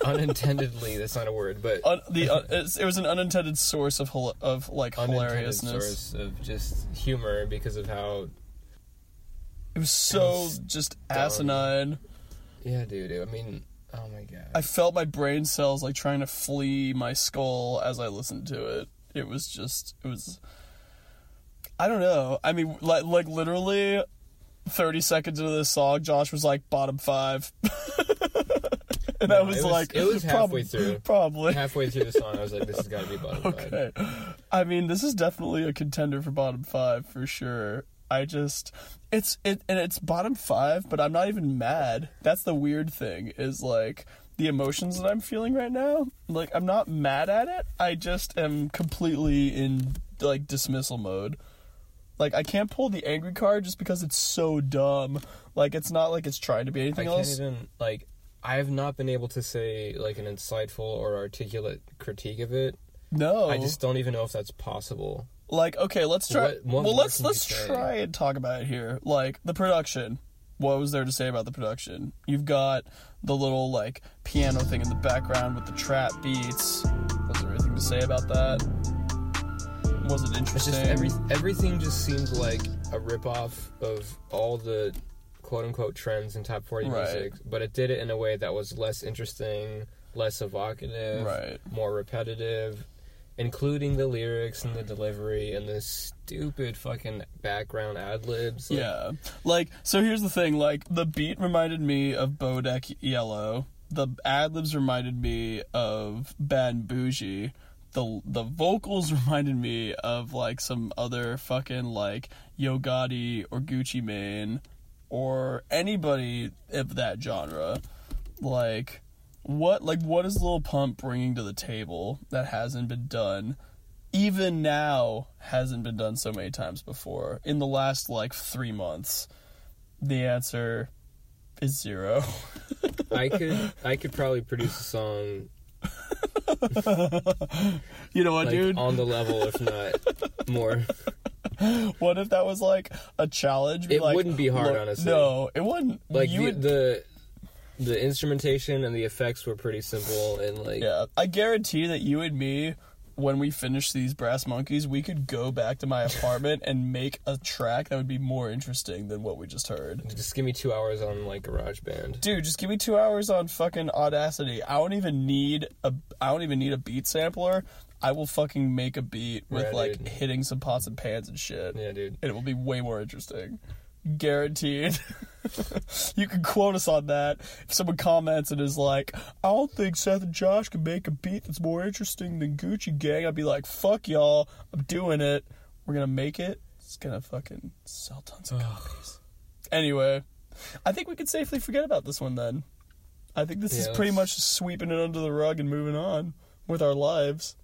unintendedly that's not a word but Un- the uh, it was an unintended source of hila- of like unintended hilariousness. source of just humor because of how It was so just asinine. yeah dude i mean oh my god I felt my brain cells like trying to flee my skull as I listened to it. It was just it was I don't know. I mean like like literally 30 seconds into this song Josh was like bottom 5. and I was, it was- like it was halfway through. Probably. halfway through the song i was like this has got to be bottom five Okay. I mean, this is definitely a contender for bottom five for sure. I just it's it and it's bottom five, but I'm not even mad. That's the weird thing is like the emotions that I'm feeling right now. Like I'm not mad at it. I just am completely in like dismissal mode. Like I can't pull the angry card just because it's so dumb. Like it's not like it's trying to be i anything can't else. even like i have not been able to say like an insightful or articulate critique of it. No, i just don't even know if that's possible. Like okay let's try What- what well let's let's try and talk about it here. Like the production. What was there to say about the production? You've got the little like piano thing in the background with the trap beats. Was there anything to say about that? Was it interesting just every everything just seemed like a ripoff of all the quote unquote trends in top forty Right. music, but it did it in a way that was less interesting, less evocative, Right. more repetitive, including the lyrics and the delivery and the stupid fucking background ad libs. Like, yeah like so here's the thing like the beat reminded me of Bodak Yellow the ad libs reminded me of Bad and Boujee the the vocals reminded me of like some other fucking like Yo Gotti or Gucci Mane or anybody of that genre like what like what is Lil Pump bringing to the table that hasn't been done even now hasn't been done so many times before? In the last like 3 months the answer is zero. I could I could probably produce a song you know what like dude? on the level, if not more. what if that was like a challenge Be It like, wouldn't be hard, honestly. no it wouldn't Like you the, would the the instrumentation and the effects were pretty simple and like Yeah, I guarantee that you and me, when we finish these Brass Monkeys, we could go back to my apartment and make a track that would be more interesting than what we just heard. just give me two hours on like GarageBand, Dude, just give me two hours on fucking Audacity. I don't even need a. I don't even need a beat sampler. I will fucking make a beat with Yeah, like dude. hitting some pots and pans and shit. yeah dude And it will be way more interesting. Guaranteed. you can quote us on that. If someone comments and is like, I don't think Seth and Josh can make a beat that's more interesting than Gucci Gang, I'd be like, fuck y'all. I'm doing it. We're gonna make it. It's gonna fucking sell tons of copies. Anyway, I think we can safely forget about this one then. I think this is pretty much sweeping it under the rug and moving on with our lives.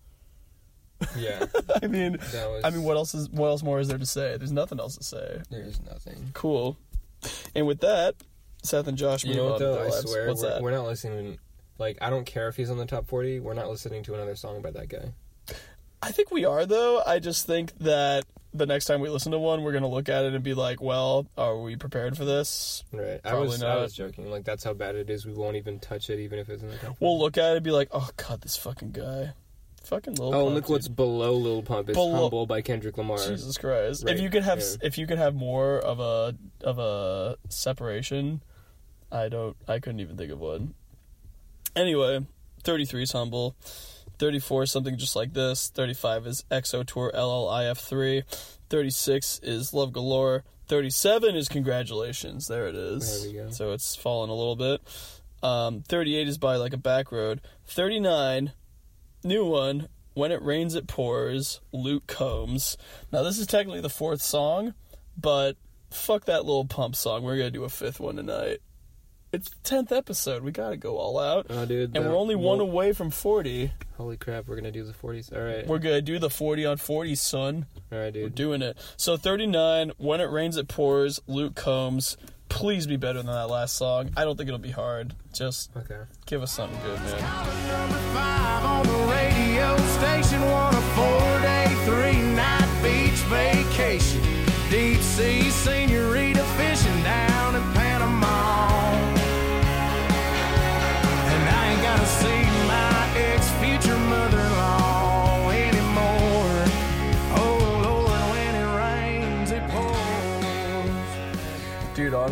Yeah I mean, was- I mean, what else is what else more is there to say? There's nothing else to say. there's nothing Cool. And with that, Seth and Josh you know what though i swear What's we're, that? we're not listening like i don't care if he's on the top 40 we're not listening to another song by that guy I think we are though. I just think that the next time we listen to one, we're gonna look at it and be like, "Well, are we prepared for this?" Right. I was not. I was joking. Like that's how bad it is. We won't even touch it, even if it's in the top. We'll look at it and be like, "Oh God, this fucking guy, fucking little." Oh, Pump, look what's dude. below Lil Pump. It's Below- Humble by Kendrick Lamar. Jesus Christ! Right, If you could have, yeah. if you could have more of a of a separation, I don't. I couldn't even think of one. Anyway, thirty three is humble. 34 is something just like this. 35 is XO Tour LLIF3. 36 is Love Galore. 37 is Congratulations. There it is. There we go. So it's fallen a little bit. Um, 38 is by like a back road. 39, new one. When it rains, it pours. Luke Combs. Now this is technically the fourth song, but fuck that little pump song. We're gonna do a fifth one tonight. It's the tenth episode. We gotta go all out, Oh, dude. and we're only one away from forty. Holy crap! We're gonna do the 40s. All right. We're gonna do the forty on forty, son. All right, dude. We're doing it. So thirty nine. When it rains, it pours. Luke Combs. Please be better than that last song. I don't think it'll be hard. Just Okay. give us something good, man.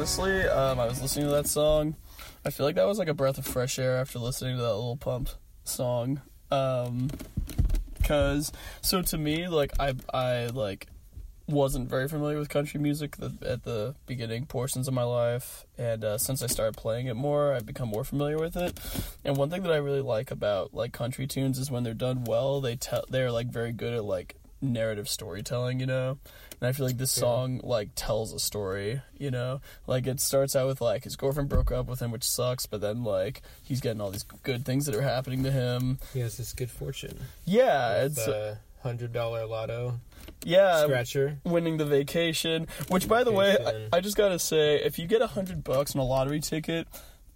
Honestly, um, I was listening to that song. I feel like that was like a breath of fresh air after listening to that little pump song. Um, cause so to me, like I I like wasn't very familiar with country music at the beginning portions of my life, and uh, since I started playing it more, I've become more familiar with it. And one thing that I really like about like country tunes is when they're done well, they tell they're like very good at like narrative storytelling, you know. And I feel like this song like tells a story, you know. Like it starts out with like his girlfriend broke up with him, which sucks, but then like he's getting all these good things that are happening to him. He has this good fortune. Yeah, it's The hundred dollar lotto yeah, scratcher. winning the vacation. Which, by the way, I, I just gotta say, if you get a hundred bucks on a lottery ticket,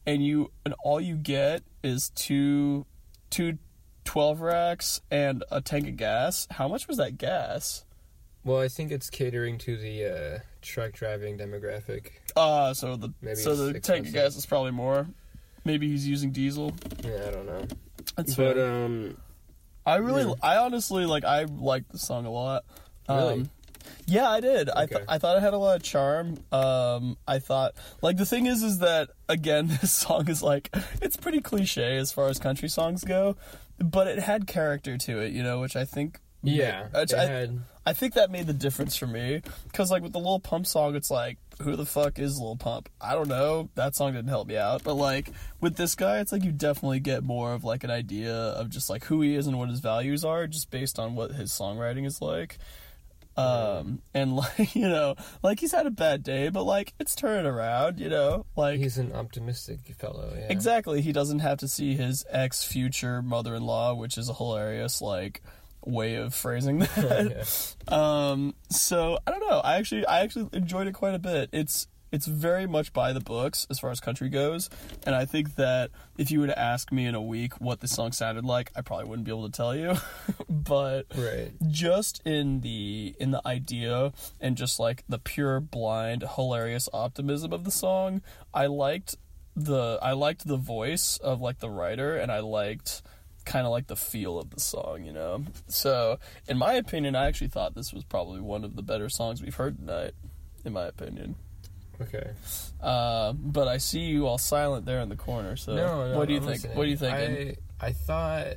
and you and all you get is two two 12 racks and a tank of gas, how much was that gas? Well, I think it's catering to the uh, truck driving demographic. Uh so the Maybe so the tank of gas is probably more. Maybe he's using diesel. Yeah, I don't know. That's But fair. um, I really, yeah. I honestly like. I like the song a lot. Really? Um, yeah, I did. I th- Okay. I thought it had a lot of charm. Um, I thought like the thing is, is that again, this song is like it's pretty cliche as far as country songs go, but it had character to it, you know, which I think. yeah, which it I, had I think that made the difference for me because like with the Lil Pump song, it's like who the fuck is Lil Pump? I don't know. That song didn't help me out, but like with this guy, it's like you definitely get more of like an idea of just like who he is and what his values are, just based on what his songwriting is like. Um and like you know, like he's had a bad day, but like it's turning around, you know, like he's an optimistic fellow. Yeah. Exactly. He doesn't have to see his ex future mother in law, which is a hilarious like way of phrasing that. Um so I don't know. I actually I actually enjoyed it quite a bit. It's it's very much by the books as far as country goes, and I think that if you were to ask me in a week what the song sounded like, I probably wouldn't be able to tell you. but Right. just in the in the idea and just like the pure blind hilarious optimism of the song i liked the i liked the voice of like the writer and i liked kind of like the feel of the song you know so in my opinion i actually thought this was probably one of the better songs we've heard tonight in my opinion Okay. uh, but i see you all silent there in the corner so no, no. what do you I'm think listening. what do you think I I thought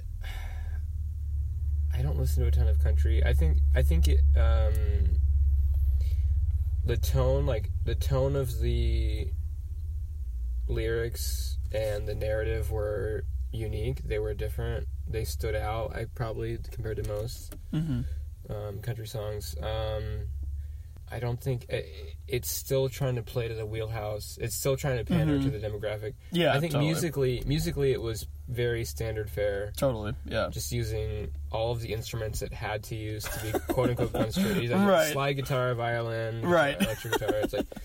I don't listen to a ton of country. I think I think it um the tone like the tone of the lyrics and the narrative were unique. They were different. They stood out. I probably compared to most mm-hmm. um, country songs. Um, I don't think it, it's still trying to play to the wheelhouse. It's still trying to pander Mhm. to the demographic. Yeah, I think totally. musically, musically, it was very standard fare. totally yeah Just using all of the instruments it had to use to be quote unquote country. Like Right. Slide guitar, violin, Right. electric guitar. It's like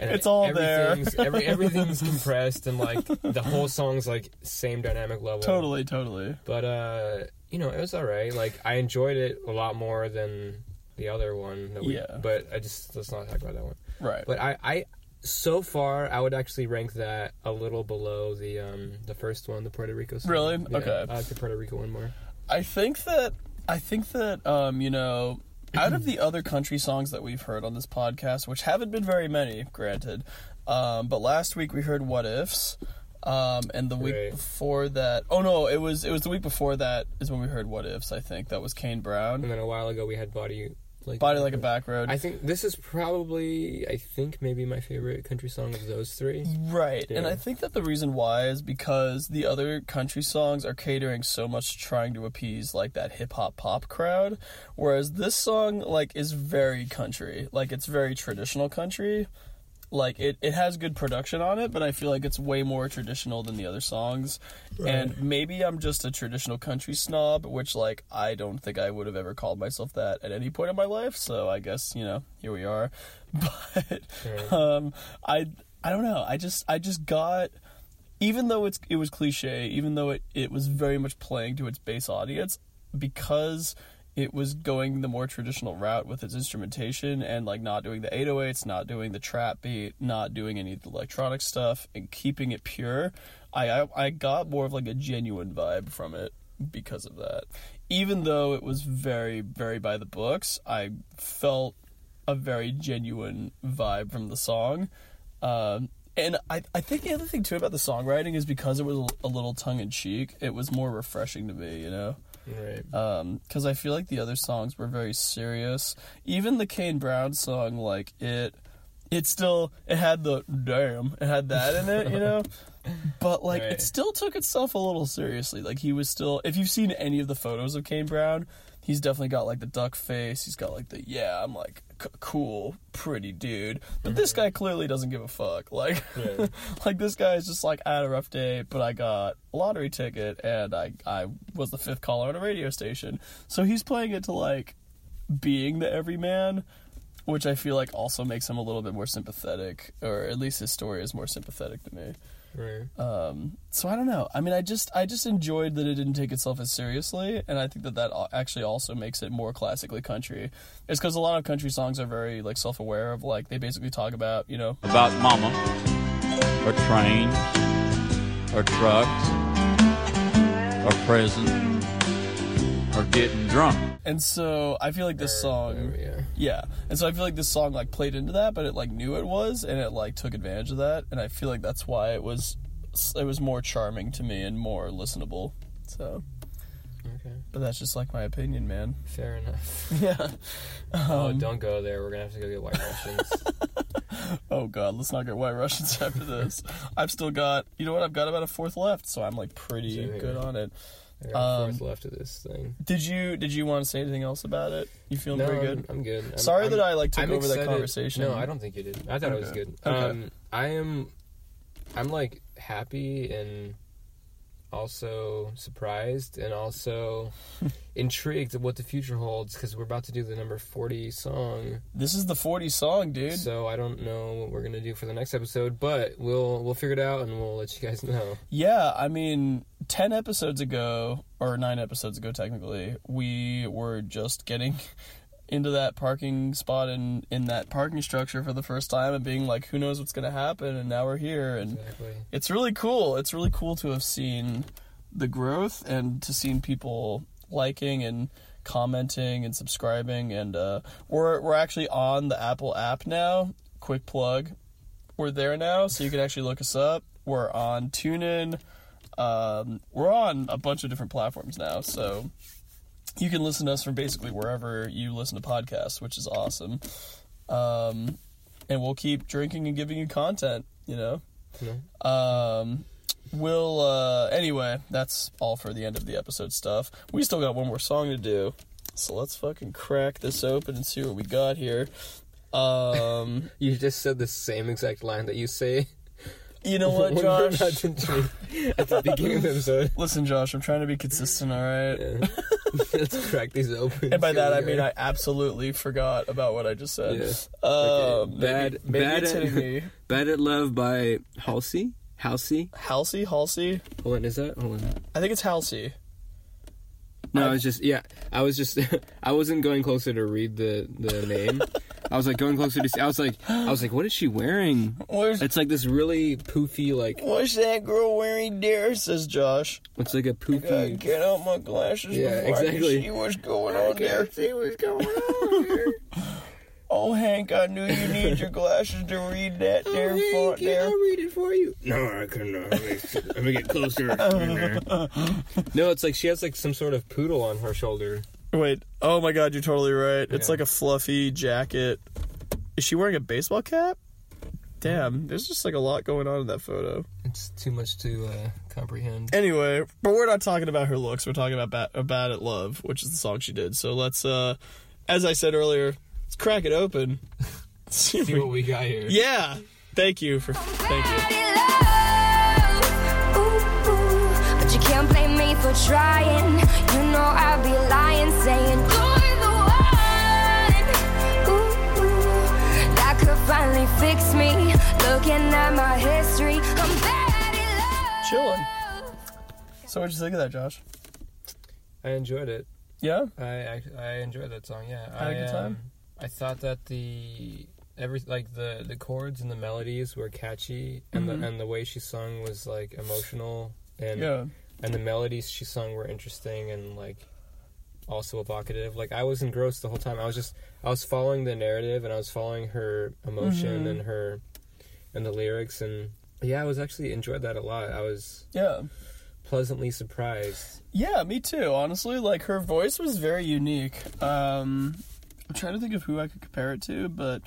And It's all there. everything's, Every, everything's compressed and like the whole song's like same dynamic level. totally, totally. But uh, you know, it was alright. Like I enjoyed it a lot more than the other one. That we, Yeah. But I just let's not talk about that one. Right. But I, I so far I would actually rank that a little below the um the first one, the Puerto Rico song. Really? Yeah, Okay. I like the Puerto Rico one more. I think that I think that um, you know, out of the other country songs that we've heard on this podcast, which haven't been very many, granted, um, but last week we heard "What Ifs," um, and the week Right. before that, oh no, it was it was the week before that is when we heard "What Ifs." I think that was Kane Brown, And then a while ago we had Body like "Body Like a Back Road." I think this is probably I think maybe my favorite country song of those three. Right. And I think that the reason why is because the other country songs are catering so much to trying to appease like that hip hop pop crowd, whereas this song like is very country. Like it's very traditional country. Like it, it has good production on it, but I feel like it's way more traditional than the other songs. And maybe I'm just a traditional country snob, which like I don't think I would have ever called myself that at any point in my life. So I guess, you know, here we are. But um I I don't know. I just I just got even though it's it was cliche, even though it, it was very much playing to its base audience, because it was going the more traditional route with its instrumentation and like not doing the 808s, not doing the trap beat, not doing any of the electronic stuff, and keeping it pure. I I, I got more of like a genuine vibe from it because of that. Even though it was very very by the books, I felt a very genuine vibe from the song. Um, and I, I think the other thing too about the songwriting is because it was a little tongue in cheek, it was more refreshing to me, you know? Right. Um, because I feel like the other songs were very serious. Even the Kane Brown song, like, it. It still it had the damn it had that in it you know but like it still took itself a little seriously like he was still if you've seen any of the photos of Kane Brown he's definitely got like the duck face. He's got like the yeah I'm like c- cool pretty dude. But this mm-hmm. guy clearly doesn't give a fuck. Like Yeah. like this guy is just like I had a rough day but I got a lottery ticket and I I was the fifth caller on a radio station. So he's playing it to like being the everyman which I feel like also makes him a little bit more sympathetic, or at least his story is more sympathetic to me. Right. Um, so I don't know. I mean, I just I just enjoyed that it didn't take itself as seriously, and I think that that actually also makes it more classically country. It's because a lot of country songs are very like self aware of like they basically talk about you know about mama, or trains, or trucks, or prison, or getting drunk. And so I feel like this song, yeah. And so I feel like this song like played into that, but it like knew it was, and it like took advantage of that. And I feel like that's why it was, it was more charming to me and more listenable. So, Okay. but that's just like my opinion, man. Fair enough. Yeah. oh, Um, don't go there. We're gonna have to go get white Russians. Oh God, let's not get White Russians after this. I've still got, you know what? I've got about a fourth left, so I'm like pretty Same here. good on it. I got fourth Um, left of this thing. Did you did you want to say anything else about it? You feeling no, pretty I'm- good? I'm, good. I'm- Sorry I'm- that I like took I'm over that conversation. No, I don't think you did. I thought it was good. Okay. Um, I am, I'm like happy and also surprised and also intrigued at what the future holds because we're about to do the number 40 song. This is the 40 song, dude. So I don't know what we're gonna do for the next episode, but we'll we'll figure it out and we'll let you guys know. Yeah, I mean, 10 episodes ago, or 9 episodes ago technically, we were just getting into that parking spot in, in that parking structure for the first time and being like, who knows what's going to happen? And now we're here. And Exactly. it's really cool. It's really cool to have seen the growth and to seen people liking and commenting and subscribing. And uh, we're, we're actually on the Apple app now. Quick plug. We're there now, so you can actually look us up. We're on TuneIn. Um, we're on a bunch of different platforms now, so you can listen to us from basically wherever you listen to podcasts, which is awesome. Um, and we'll keep drinking and giving you content, you know. Um, we'll uh, anyway. That's all for the end of the episode stuff. We still got one more song to do, so let's fucking crack this open and see what we got here. Um, You just said the same exact line that you say You know what, Josh? not At the beginning of the episode. Listen, Josh, I'm trying to be consistent, all right? Let's crack these open. And by that, I mean I absolutely forgot about what I just said. Yeah. Um, Okay, bad, maybe bad at, me. Bad at Love by Halsey. Halsey. Halsey, Halsey. Hold on, is that? Hold on. I think it's Halsey. No, I was just yeah. I was just I wasn't going closer to read the the name. I was like going closer to see. I was like I was like, what is she wearing? Where's It's like this really poofy like. What's that girl wearing there? Says Josh. It's like a Gotta poofy. get out my glasses Yeah, before I exactly. can see what's going on there. see what's going on here. Oh, Hank, I knew you need your glasses to read that there font there. I'll read it for you. No, I couldn't. uh, Let me, let me get closer. No, it's like she has like some sort of poodle on her shoulder. Wait, oh my god, you're totally right. It's Yeah. like a fluffy jacket. Is she wearing a baseball cap? Damn, there's just like a lot going on in that photo. It's too much to uh, comprehend. Anyway, but we're not talking about her looks. We're talking about Bad, Bad at Love, which is the song she did. So let's, uh, as I said earlier, let's crack it open. See See what we got here. Yeah. Thank you for. Thank you. But you can't blame me for trying. You know I'd be lying, saying you're the one. Ooh, ooh, that could finally fix me. Looking at my history, I'm bad at. Chilling. So what'd you think of that, Josh? I enjoyed it. Yeah. I I, I enjoyed that song. Yeah, Had a I, good time? um, I thought that the every like the the chords and the melodies were catchy, and Mhm. the and the way she sung was like emotional, and Yeah. and the melodies she sung were interesting and like also evocative. Like I was engrossed the whole time. I was just I was following the narrative and I was following her emotion Mhm. and her and the lyrics and yeah, I was actually enjoyed that a lot. I was Yeah. pleasantly surprised. Yeah, me too. Honestly, like her voice was very unique. Um, I'm trying to think of who I could compare it to, but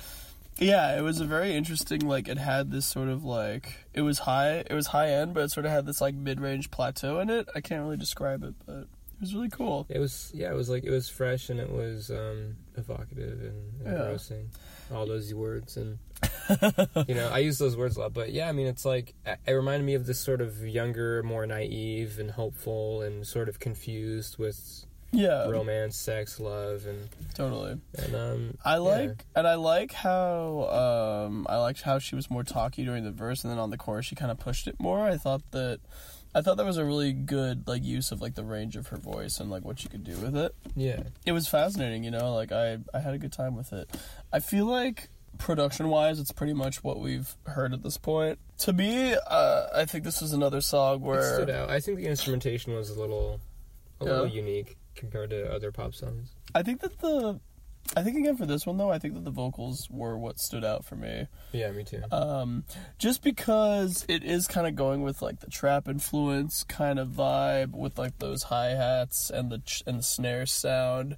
yeah, it was a very interesting. Like it had this sort of like it was high, it was high end, but it sort of had this like mid range plateau in it. I can't really describe it, but it was really cool. It was yeah, it was like it was fresh and it was um, evocative and Yeah. engrossing. All those words and you know I use those words a lot, but yeah, I mean it's like it reminded me of this sort of younger, more naive and hopeful and sort of confused with Yeah. romance, sex, love, and Totally. and um I yeah. like and I like how um I liked how she was more talky during the verse and then on the chorus she kind of pushed it more. I thought that I thought that was a really good like use of like the range of her voice and like what she could do with it. yeah It was fascinating, you know, like I I had a good time with it. I feel like production wise it's pretty much what we've heard at this point. To me, uh, I think this was another song it where stood out. I think the instrumentation was a little a Yeah. little unique compared to other pop songs. I think that the I think again for this one though, I think that the vocals were what stood out for me. Yeah, me too. Um, just because it is kind of going with like the trap influence kind of vibe with like those hi hats and the ch- and the snare sound.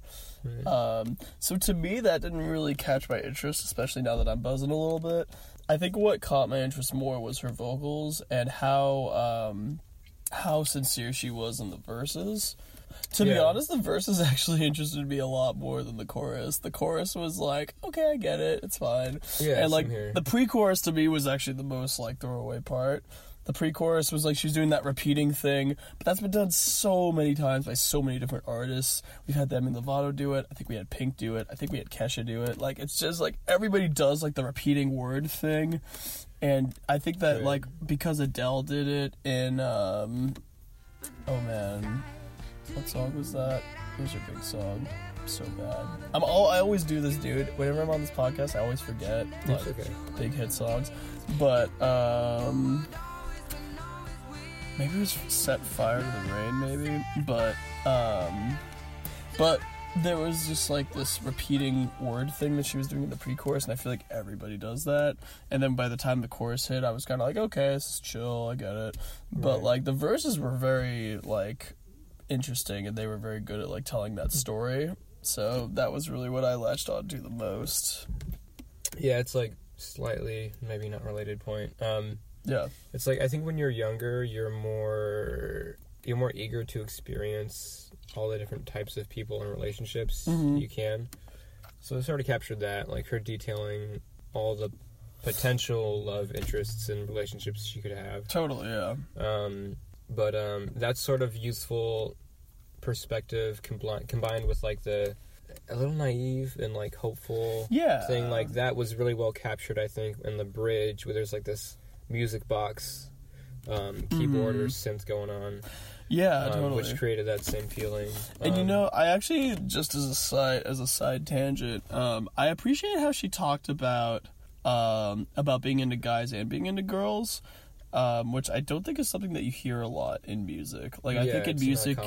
Um, so to me, that didn't really catch my interest, especially now that I'm buzzing a little bit. I think what caught my interest more was her vocals and how um, how sincere she was in the verses. To be honest, the verses actually interested me a lot more than the chorus. The chorus was like, okay, I get it, it's fine. Yeah, and like the pre-chorus to me was actually the most like throwaway part. The pre-chorus was like she's doing that repeating thing, but that's been done so many times by so many different artists. We've had Demi Lovato do it. I think we had Pink do it. I think we had Kesha do it. Like it's just like everybody does like the repeating word thing, and I think that Right. like because Adele did it in um, oh man, what song was that? It was her big song. So bad. I'm all. I always do this, dude. Whenever I'm on this podcast, I always forget like okay. big hit songs. But um, maybe it was "Set Fire to the Rain," maybe. But um, but there was just like this repeating word thing that she was doing in the pre-chorus, and I feel like everybody does that. And then by the time the chorus hit, I was kind of like, okay, this is chill, I get it. But Right. like the verses were very like interesting, and they were very good at like telling that story. So that was really what I latched onto the most. Yeah, it's like slightly maybe not related point. Um Yeah. it's like I think when you're younger, you're more you're more eager to experience all the different types of people and relationships Mhm. you can. So it sort of captured that, like her detailing all the potential love interests and relationships she could have. Totally, yeah. Um, but um, that sort of youthful perspective combined combined with like the a little naive and like hopeful Yeah. thing like that was really well captured i think in the bridge where there's like this music box um, keyboard or synth going on Yeah, um, totally. which created that same feeling And you Um, know, I actually just as a side as a side tangent, um, I appreciate how she talked about um, about being into guys and being into girls, um, which I don't think is something that you hear a lot in music. Like I Yeah, think in music,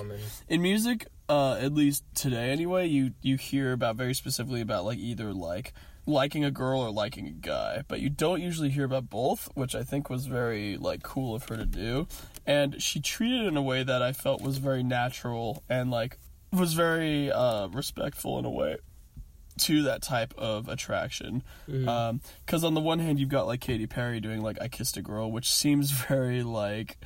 in music, uh, at least today anyway, you you hear about very specifically about like either like liking a girl or liking a guy, but you don't usually hear about both, which I think was very like cool of her to do. And she treated it in a way that I felt was very natural and like was very uh, respectful in a way to that type of attraction. Because on the one hand, you've got like Katy Perry doing like "I Kissed a Girl," which seems very like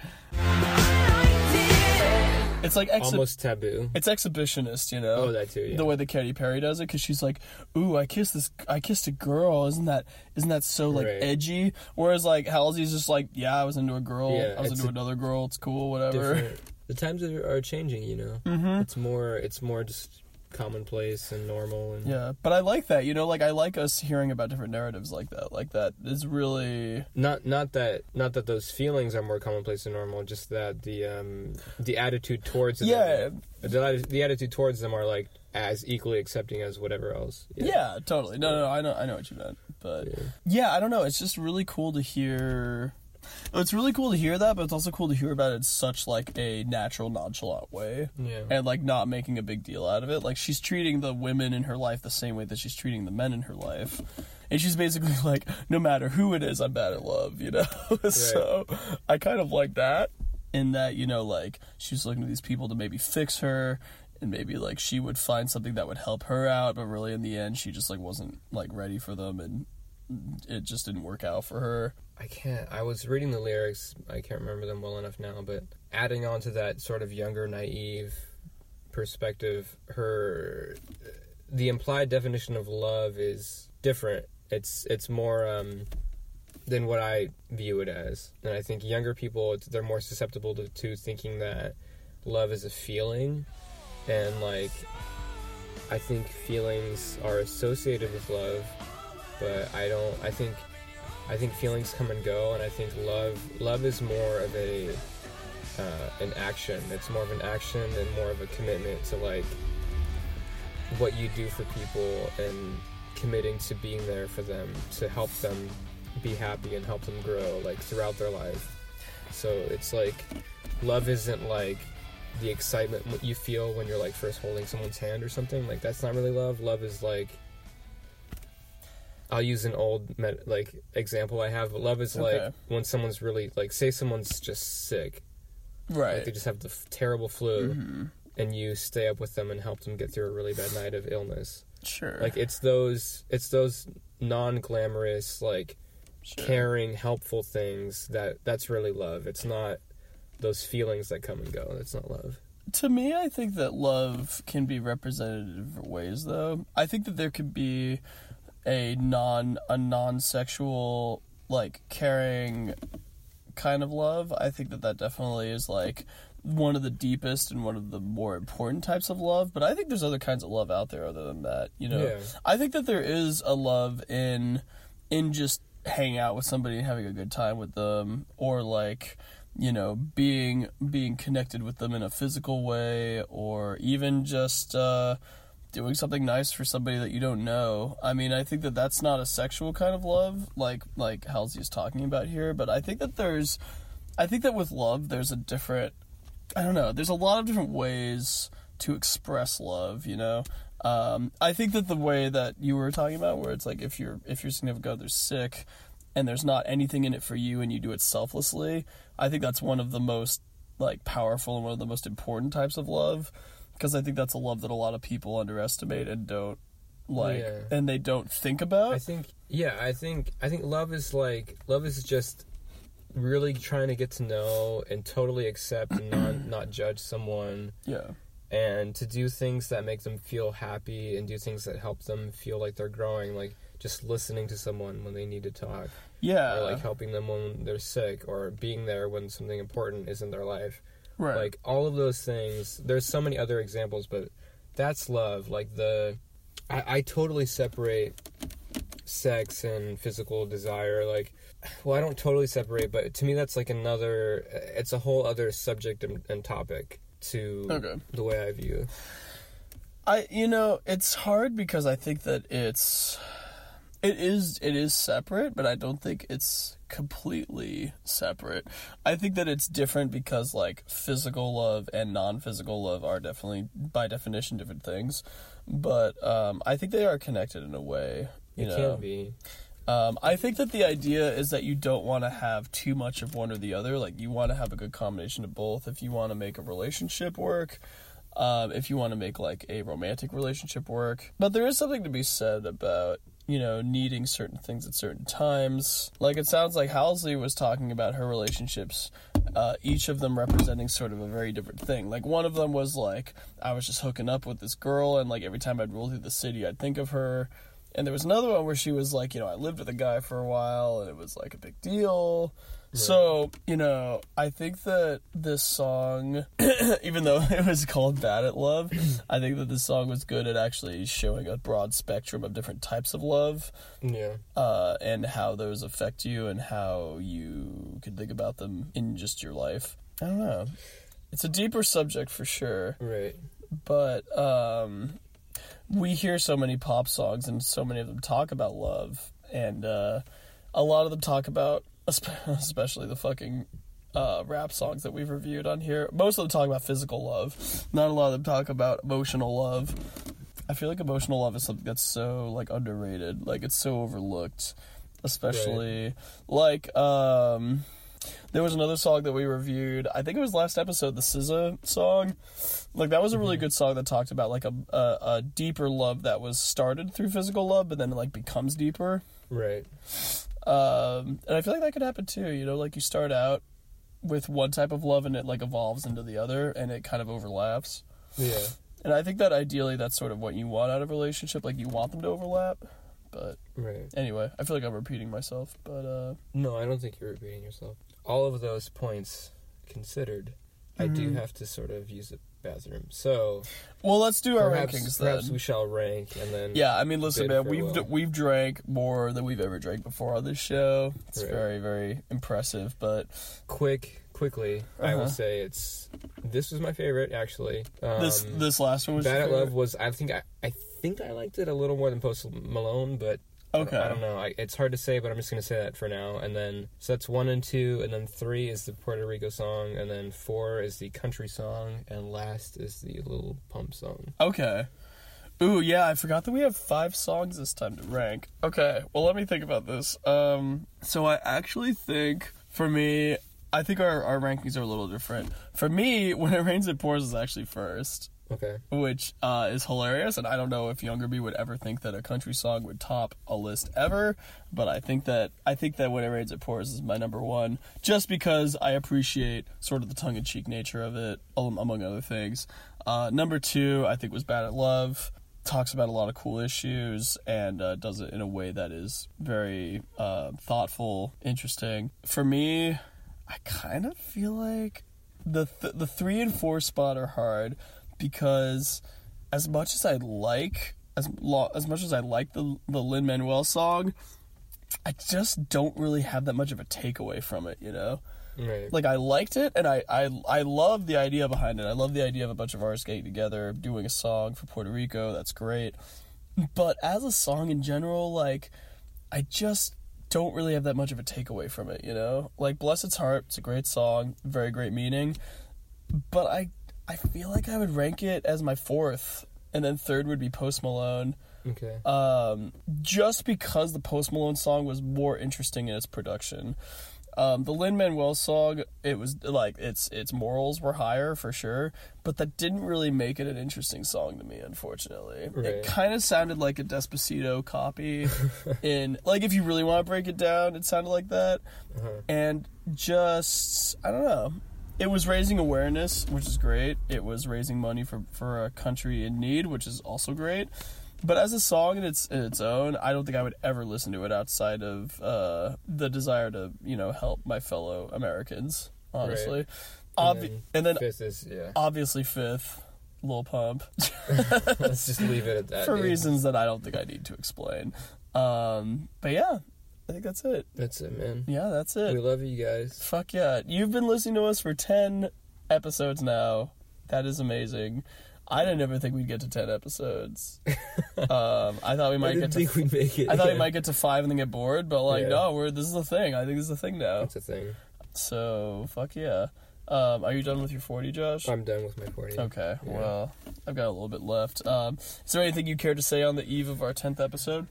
it's like exhi- almost taboo it's exhibitionist, you know. Oh, that too, yeah. The way that Katy Perry does it, because she's like, "Ooh, I kissed this, I kissed a girl." Isn't that, isn't that so like Right. edgy? Whereas like Halsey's just like, "Yeah, I was into a girl. Yeah, I was into another girl. It's cool, whatever." different the times are, are changing you know Mhm. it's more it's more just commonplace and normal and Yeah, but I like that. You know, like I like us hearing about different narratives like that. Like that is really not not that not that those feelings are more commonplace than normal just that the um the attitude towards them Yeah. the, the attitude towards them are like as equally accepting as whatever else Yeah, totally. No, no, no, I know, I know what you meant, but yeah. I don't know. It's just really cool to hear. Oh, it's really cool to hear that, but it's also cool to hear about it in such like a natural, nonchalant way, Yeah. and like not making a big deal out of it. Like she's treating the women in her life the same way that she's treating the men in her life, and she's basically like, no matter who it is, I'm bad at love, you know. so I kind of like that, in that you know, like she's looking to these people to maybe fix her, and maybe like she would find something that would help her out, but really in the end, she just like wasn't like ready for them, and it just didn't work out for her. I can't. I was reading the lyrics. I can't remember them well enough now, but adding on to that sort of younger, naive perspective, her the implied definition of love is different. It's it's more um, than what I view it as, and I think younger people they're more susceptible to, to thinking that love is a feeling, and like I think feelings are associated with love, but I don't. I think I think feelings come and go, and I think love love is more of a uh, an action. It's more of an action and more of a commitment to like what you do for people and committing to being there for them to help them be happy and help them grow like throughout their life. So it's like love isn't like the excitement you feel when you're like first holding someone's hand or something. Like that's not really love. Love is like I'll use an old met, like example I have. Love is like Okay. when someone's really like say someone's just sick, Right. like they just have the f- terrible flu, Mhm. and you stay up with them and help them get through a really bad night of illness. Sure. Like it's those it's those non glamorous like caring helpful things that that's really love. It's not those feelings that come and go. That's not love. To me, I think that love can be represented in different ways, though. I think that there could be a non a non sexual like caring kind of love. I think that that definitely is like one of the deepest and one of the more important types of love. But I think there's other kinds of love out there other than that. You know, Yeah. I think that there is a love in in just hanging out with somebody and having a good time with them, or like you know being being connected with them in a physical way, or even just. uh doing something nice for somebody that you don't know. I mean, I think that that's not a sexual kind of love like like Halsey's talking about here, but I think that there's I think that with love there's a different I don't know, there's a lot of different ways to express love, you know. Um, I think that the way that you were talking about where it's like if you're if your significant other's sick and there's not anything in it for you and you do it selflessly, I think that's one of the most like powerful and one of the most important types of love because I think that's a love that a lot of people underestimate and don't like Yeah. and they don't think about. I think yeah, I think I think love is like love is just really trying to get to know and totally accept and not not judge someone. Yeah. And to do things that make them feel happy and do things that help them feel like they're growing, like just listening to someone when they need to talk. Yeah. Or like helping them when they're sick or being there when something important is in their life. Right. Like all of those things. There's so many other examples, but that's love. Like the I, I totally separate sex and physical desire like well i don't totally separate but to me that's like another it's a whole other subject and, and topic to Okay. the way i view I you know it's hard because I think that it's it is it is separate, but I don't think it's completely separate. I think that it's different because like physical love and non-physical love are definitely by definition different things, but um, I think they are connected in a way. You it know, can be um, I think that the idea is that you don't want to have too much of one or the other. Like you want to have a good combination of both. If you want to make a relationship work, um, if you want to make like a romantic relationship work. But there is something to be said about you know needing certain things at certain times. Like it sounds like Halsey was talking about her relationships, uh, each of them representing sort of a very different thing. Like one of them was like I was just hooking up with this girl, and like every time I'd roll through the city, I'd think of her. And there was another one where she was like, you know, I lived with a guy for a while and it was like a big deal. So, you know, I think that this song, even though it was called Bad at Love, I think that this song was good at actually showing a broad spectrum of different types of love yeah uh, and how those affect you and how you can think about them in just your life. I don't know. It's a deeper subject for sure right but um, we hear so many pop songs and so many of them talk about love and uh, a lot of them talk about especially the fucking uh, rap songs that we've reviewed on here most of them talk about physical love not a lot of them talk about emotional love i feel like emotional love is something that's so like underrated like it's so overlooked especially like um there was another song that we reviewed. I think it was last episode, the SZA song. Like that was a really good song that talked about like a, a a deeper love that was started through physical love, but then it like becomes deeper. right Um, and I feel like that could happen too. You know, like you start out with one type of love and it like evolves into the other, and it kind of overlaps. yeah And I think that ideally that's sort of what you want out of a relationship. Like you want them to overlap. But right anyway, I feel like I'm repeating myself. But uh, no i don't think you're repeating yourself all of those points considered i do Mhm. have to sort of use the bathroom so well, let's do our perhaps, rankings perhaps then. we shall rank and then Yeah, I mean, listen, man, we've will. we've drank more than we've ever drank before on this show. It's Right. very very impressive, but quick quickly i will Uh-huh. say it's this was my favorite actually um, this this last one was bad at love was i think i i think i liked it a little more than post malone but I don't- Okay. I don't know. I, it's hard to say, but I'm just gonna say that for now. And then so that's one and two, and then three is the Puerto Rico song, and then four is the country song, and last is the Lil Pump song. Okay. Ooh, yeah, I forgot that we have five songs this time to rank. Okay, well, let me think about this. Um, so I actually think, for me, I think our, our rankings are a little different. For me, When It Rains It Pours is actually first. Okay. which uh, is hilarious. And I don't know if Younger Me would ever think that a country song would top a list ever, but I think that I think that When It Rains It Pours is my number one, just because I appreciate sort of the tongue in cheek nature of it, um, among other things. Uh, number two, I think was Bad at Love. Talks about a lot of cool issues and uh, does it in a way that is very uh, thoughtful, interesting. For me, I kind of feel like the th- the three and four spot are hard because as much as I like as lo- as much as I like the the Lin Manuel song, I just don't really have that much of a takeaway from it. You know, Right. like I liked it and I I I love the idea behind it. I love the idea of a bunch of artists getting together doing a song for Puerto Rico. That's great. But as a song in general, like I just don't really have that much of a takeaway from it, you know? Like Bless Its Heart, it's a great song, very great meaning. But I I feel like I would rank it as my fourth and then third would be Post Malone. Okay. Um, just because the Post Malone song was more interesting in its production. Um, the Lin Manuel song, it was like its its morals were higher for sure, but that didn't really make it an interesting song to me, unfortunately. Right. It kind of sounded like a Despacito copy. in like, if you really want to break it down, it sounded like that, Uh-huh. and just I don't know. It was raising awareness, which is great. It was raising money for for a country in need, which is also great. but as a song in its in its own, I don't think I would ever listen to it outside of uh, the desire to you know help my fellow Americans. Honestly, Right. Obvi- And and then Fifth is yeah. obviously fifth, Lil Pump. Let's just leave it at that. for dude. reasons that I don't think I need to explain. Um, but yeah, I think that's it. That's it, man. Yeah, that's it. We love you guys. Fuck yeah. You've been listening to us for 10 episodes now. That is amazing. I didn't ever think we'd get to 10 episodes. um, I thought we might get to we'd make it, I thought yeah. we might get to 5 and then get bored, but like Yeah. no, we're this is a thing. I think this is a thing now. That's a thing. So, fuck yeah. Um, are you done with your 40, Josh? I'm done with my 40. Okay, Yeah. well, I've got a little bit left. Um, is there anything you care to say on the eve of our 10th episode?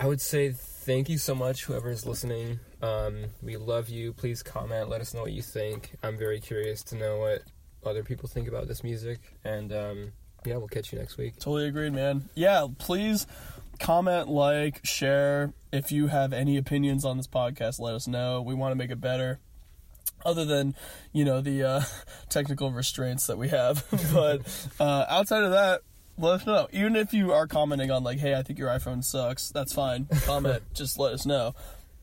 I would say thank you so much, whoever is listening. Um, we love you. Please comment. Let us know what you think. I'm very curious to know what other people think about this music. And um, yeah, we'll catch you next week. Totally agreed, man. Yeah, please comment, like, share. If you have any opinions on this podcast, let us know. We want to make it better. Other than, you know, the uh, technical restraints that we have. but uh, outside of that, let us know. Even if you are commenting on, like, hey, I think your iPhone sucks, that's fine. Comment, just let us know.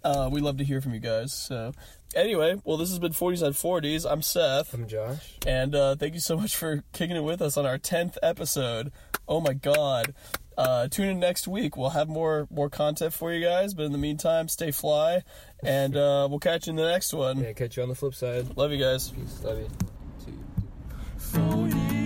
Uh, we love to hear from you guys. So, anyway, well, this has been 40s on 40s. I'm Seth. I'm Josh. And uh, thank you so much for kicking it with us on our 10th episode. Oh my god. Uh, tune in next week. We'll have more more content for you guys. But in the meantime, stay fly. And uh, we'll catch you in the next one. Yeah, catch you on the flip side. Love you guys. Peace. Love you. Forty